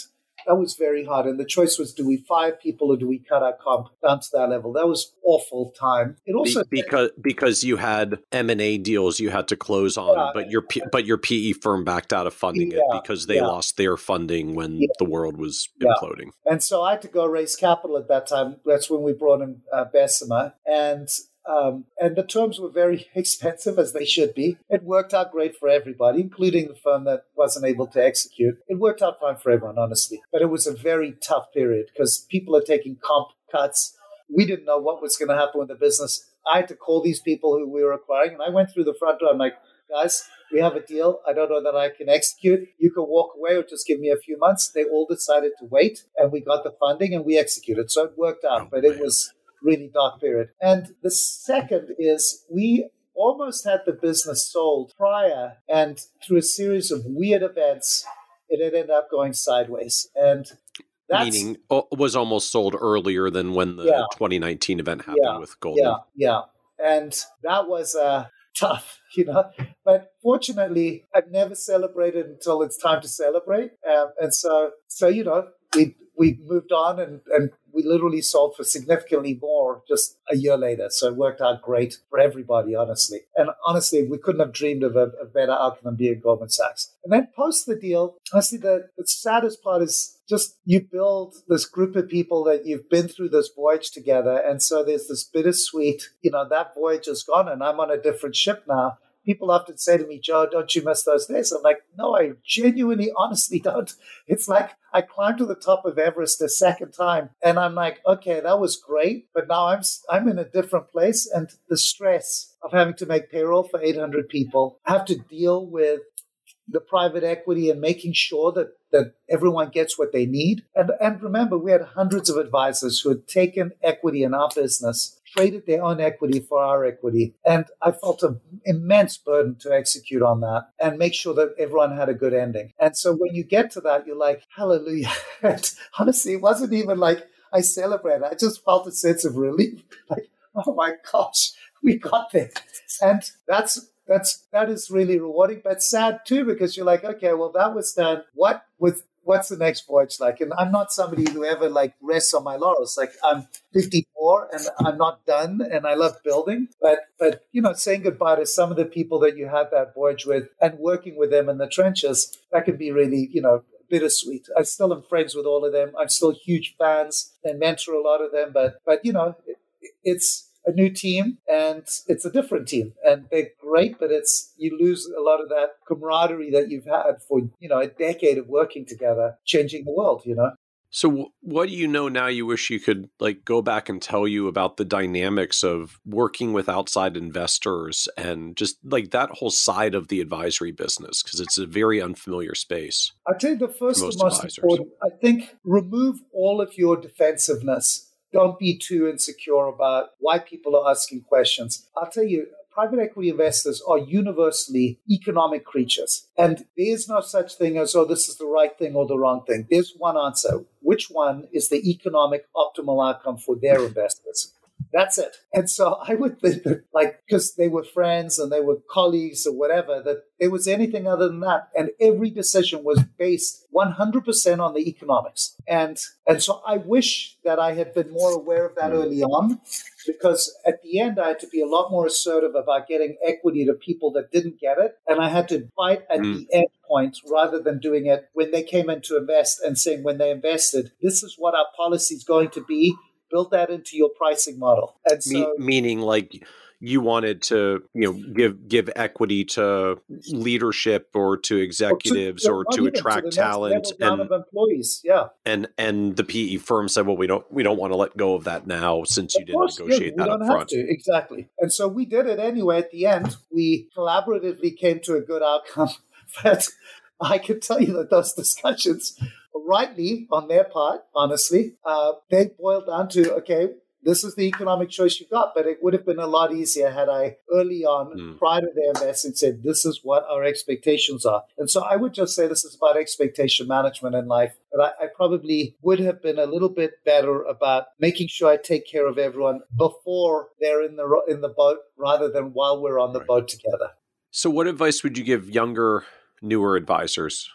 that was very hard. And the choice was do we fire people or do we cut our comp down to that level? That was awful time. It also Be- because because you had M and A deals you had to close on, yeah, but your P- but your PE firm backed out of funding yeah, it because they yeah. lost their funding when the world was imploding. And so I had to go raise capital at that time. That's when we brought in uh, Bessemer and um, and the terms were very (laughs) expensive, as they should be. It worked out great for everybody, including the firm that wasn't able to execute. It worked out fine for everyone, honestly. But it was a very tough period because people are taking comp cuts. We didn't know what was going to happen with the business. I had to call these people who we were acquiring, and I went through the front door. I'm like, guys, we have a deal. I don't know that I can execute. You can walk away or just give me a few months. They all decided to wait, and we got the funding and we executed. So it worked out, but it was really dark period. And the second is we almost had the business sold prior, and through a series of weird events, it ended up going sideways. And that's, meaning was almost sold earlier than when the yeah, 2019 event happened yeah, with Goldman. Yeah, yeah, and that was uh, (laughs) tough, you know. But fortunately, I've never celebrated until it's time to celebrate, um, and so so you know we we moved on and, and we literally sold for significantly more just a year later. So it worked out great for everybody, honestly. And honestly, we couldn't have dreamed of a, a better outcome than being Goldman Sachs. And then post the deal, honestly, the, the saddest part is just you build this group of people that you've been through this voyage together. And so there's this bittersweet, you know, that voyage is gone and I'm on a different ship now people often say to me, Joe, don't you miss those days? I'm like, no, I genuinely, honestly don't. (laughs) It's like I climbed to the top of Everest a second time, and I'm like, okay, that was great, but now I'm I'm in a different place, and the stress of having to make payroll for 800 people, have to deal with the private equity and making sure that that everyone gets what they need. And and remember, we had hundreds of advisors who had taken equity in our business traded their own equity for our equity. And I felt an immense burden to execute on that and make sure that everyone had a good ending. And so when you get to that, you're like, hallelujah. (laughs) honestly, it wasn't even like I celebrated. I just felt a sense of relief. (laughs) Like, oh my gosh, we got there. And that's that's that is really rewarding, but sad too, because you're like, okay, well that was done. What with what's the next voyage like? And I'm not somebody who ever like rests on my laurels. Like I'm 54 and I'm not done and I love building. But but you know, saying goodbye to some of the people that you had that voyage with and working with them in the trenches, that can be really, you know, bittersweet. I still am friends with all of them. I'm still huge fans and mentor a lot of them. But but you know, it, it's a new team and it's a different team and they're great but it's you lose a lot of that camaraderie that you've had for you know a decade of working together changing the world you know so what do you know now you wish you could like go back and tell you about the dynamics of working with outside investors and just like that whole side of the advisory business because it's a very unfamiliar space. I'd say the first and most advisors. important, I think remove all of your defensiveness don't be too insecure about why people are asking questions. I'll tell you, private equity investors are universally economic creatures. And there's no such thing as, oh, this is the right thing or the wrong thing. There's one answer. Which one is the economic optimal outcome for their investors? That's it. And so I would think that, like, because they were friends and they were colleagues or whatever, that it was anything other than that. And every decision was based 100% on the economics. And, and so I wish that I had been more aware of that early on, because at the end, I had to be a lot more assertive about getting equity to people that didn't get it. And I had to fight at mm. the end point rather than doing it when they came in to invest and saying, when they invested, this is what our policy is going to be build that into your pricing model. And so, Me- meaning like you wanted to you know give give equity to leadership or to executives or to, or to attract to talent and employees yeah. and and the PE firm said well we don't we don't want to let go of that now since you didn't course, negotiate yeah, that up front exactly. And so we did it anyway at the end. We collaboratively came to a good outcome. (laughs) But I can tell you that those discussions rightly on their part, honestly, uh, they boiled down to okay, this is the economic choice you got, but it would have been a lot easier had I early on, mm. prior to their investment, said this is what our expectations are. And so I would just say this is about expectation management in life. But I, I probably would have been a little bit better about making sure I take care of everyone before they're in the in the boat, rather than while we're on the right. boat together. So, what advice would you give younger, newer advisors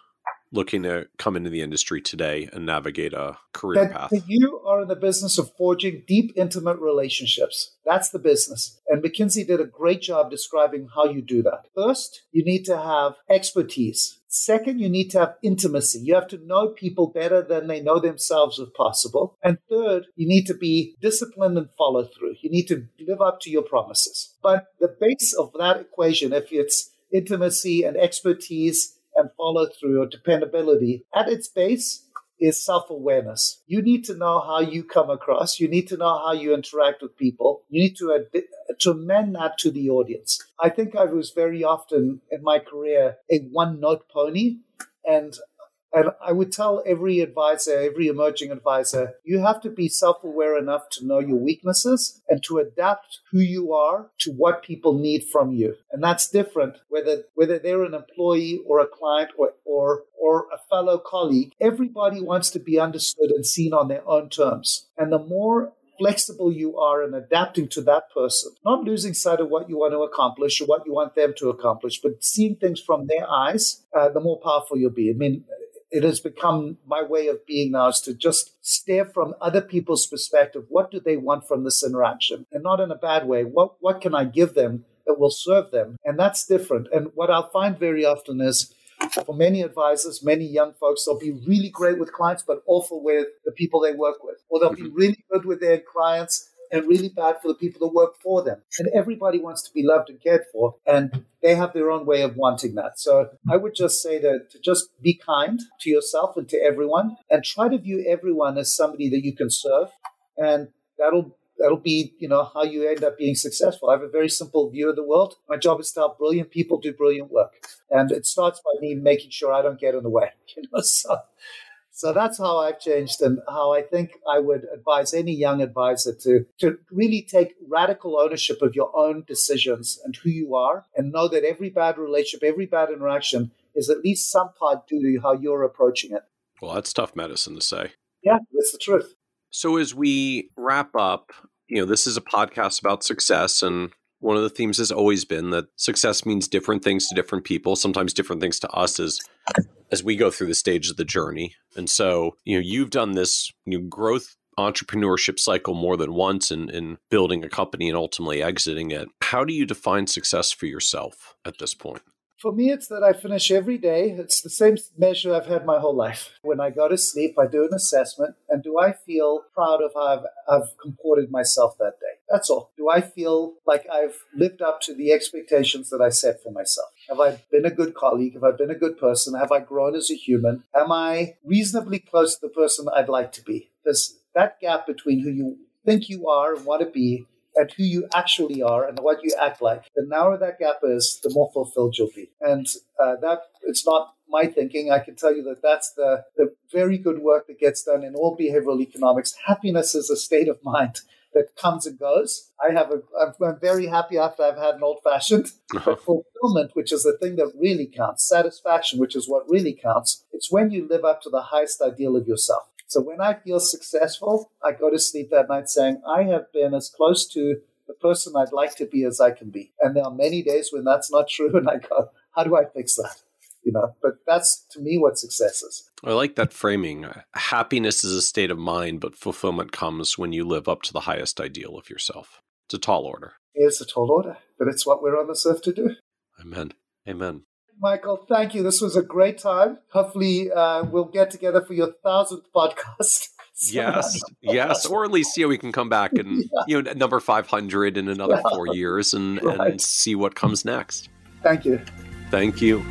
looking to come into the industry today and navigate a career that, path? That you are in the business of forging deep, intimate relationships. That's the business. And McKinsey did a great job describing how you do that. First, you need to have expertise. Second, you need to have intimacy. You have to know people better than they know themselves, if possible. And third, you need to be disciplined and follow through. You need to live up to your promises. But the base of that equation, if it's intimacy and expertise and follow through or dependability, at its base, is self awareness. You need to know how you come across. You need to know how you interact with people. You need to, to amend that to the audience. I think I was very often in my career a one note pony. And and I would tell every advisor, every emerging advisor, you have to be self aware enough to know your weaknesses and to adapt who you are to what people need from you. And that's different whether, whether they're an employee or a client or, or, or a fellow colleague. Everybody wants to be understood and seen on their own terms. And the more flexible you are in adapting to that person, not losing sight of what you want to accomplish or what you want them to accomplish, but seeing things from their eyes, uh, the more powerful you'll be. I mean, it has become my way of being now is to just stare from other people's perspective. What do they want from this interaction? And not in a bad way. What, what can I give them that will serve them? And that's different. And what I'll find very often is for many advisors, many young folks, they'll be really great with clients, but awful with the people they work with. Or they'll mm-hmm. be really good with their clients and really bad for the people that work for them. And everybody wants to be loved and cared for, and they have their own way of wanting that. So I would just say that to just be kind to yourself and to everyone, and try to view everyone as somebody that you can serve, and that'll that'll be you know how you end up being successful. I have a very simple view of the world. My job is to help brilliant people do brilliant work, and it starts by me making sure I don't get in the way. (laughs) You know, so so that's how I've changed and how I think I would advise any young advisor to, to really take radical ownership of your own decisions and who you are and know that every bad relationship, every bad interaction is at least some part due to how you're approaching it. Well, that's tough medicine to say. Yeah, that's the truth. So as we wrap up, you know, this is a podcast about success and one of the themes has always been that success means different things to different people, sometimes different things to us as as we go through the stage of the journey. And so, you know, you've done this you know, growth entrepreneurship cycle more than once in, in building a company and ultimately exiting it. How do you define success for yourself at this point? For me, it's that I finish every day. It's the same measure I've had my whole life. When I go to sleep, I do an assessment, and do I feel proud of how I've, I've comported myself that day? That's all. Do I feel like I've lived up to the expectations that I set for myself? Have I been a good colleague? Have I been a good person? Have I grown as a human? Am I reasonably close to the person I'd like to be? There's that gap between who you think you are and want to be and who you actually are and what you act like, the narrower that gap is, the more fulfilled you'll be. And uh, that it's not my thinking. I can tell you that that's the, the very good work that gets done in all behavioral economics. Happiness is a state of mind that comes and goes. I have a, I'm very happy after I've had an old fashioned. Uh-huh. (laughs) (laughs) Fulfillment, which is the thing that really counts, satisfaction, which is what really counts, it's when you live up to the highest ideal of yourself. So when I feel successful, I go to sleep that night saying, I have been as close to the person I'd like to be as I can be. And there are many days when that's not true. (laughs) And I go, how do I fix that? You know, but that's to me what success is. I like that framing. Happiness is a state of mind, but fulfillment comes when you live up to the highest ideal of yourself. It's a tall order. It's a tall order, but it's what we're on this earth to do. Amen. Amen. Michael, thank you. This was a great time. Hopefully, uh, we'll get together for your thousandth podcast. (laughs) yes, (laughs) yes, or at least see how we can come back and (laughs) yeah. you know number five hundred in another yeah. four years and, right. and see what comes next. Thank you. Thank you.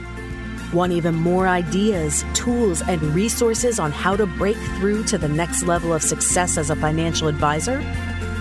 Want even more ideas, tools, and resources on how to break through to the next level of success as a financial advisor?